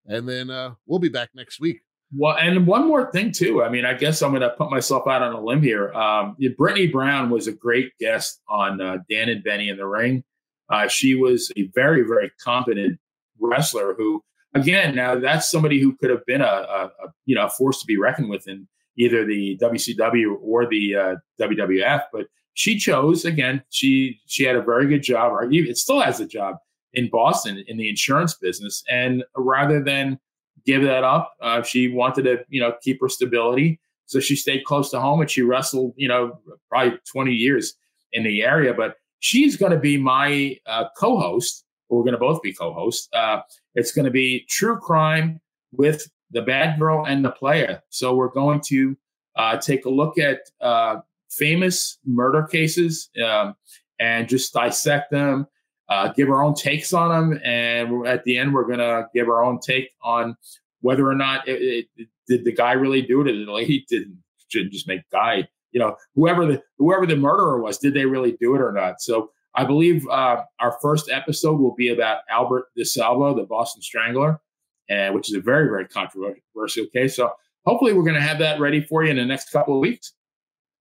And then uh we'll be back next week. Well, and one more thing too. I mean, I guess I'm going to put myself out on a limb here. Um, Brittany Brown was a great guest on uh, Dan and Benny in the Ring. Uh, she was a very, very competent wrestler who, again, now that's somebody who could have been a, a, a you know a force to be reckoned with in either the WCW or the uh, WWF. But she chose again. She she had a very good job, or it still has a job in Boston in the insurance business. And rather than give that up. Uh, she wanted to, you know, keep her stability. So she stayed close to home and she wrestled, you know, probably 20 years in the area. But she's going to be my uh, co host. We're going to both be co hosts. Uh, it's going to be True Crime with the bad girl and the player. So we're going to uh, take a look at uh, famous murder cases um, and just dissect them uh, give our own takes on them, and at the end, we're gonna give our own take on whether or not it, it, did the guy really do it, or the lady didn't should just make guy, you know, whoever the whoever the murderer was, did they really do it or not? So I believe uh, our first episode will be about Albert DeSalvo, the Boston Strangler, and which is a very very controversial case. So hopefully, we're gonna have that ready for you in the next couple of weeks.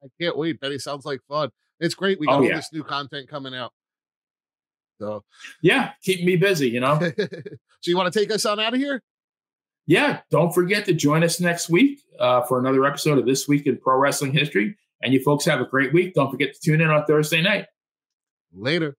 I can't wait. Betty sounds like fun. It's great. We Oh, got all yeah. this new content coming out. So, Yeah, keep me busy, you know. so you want to take us on out of here? yeah, don't forget to join us next week uh, for another episode of This Week in Pro Wrestling History. And you folks have a great week. Don't forget to tune in on Thursday night. Later.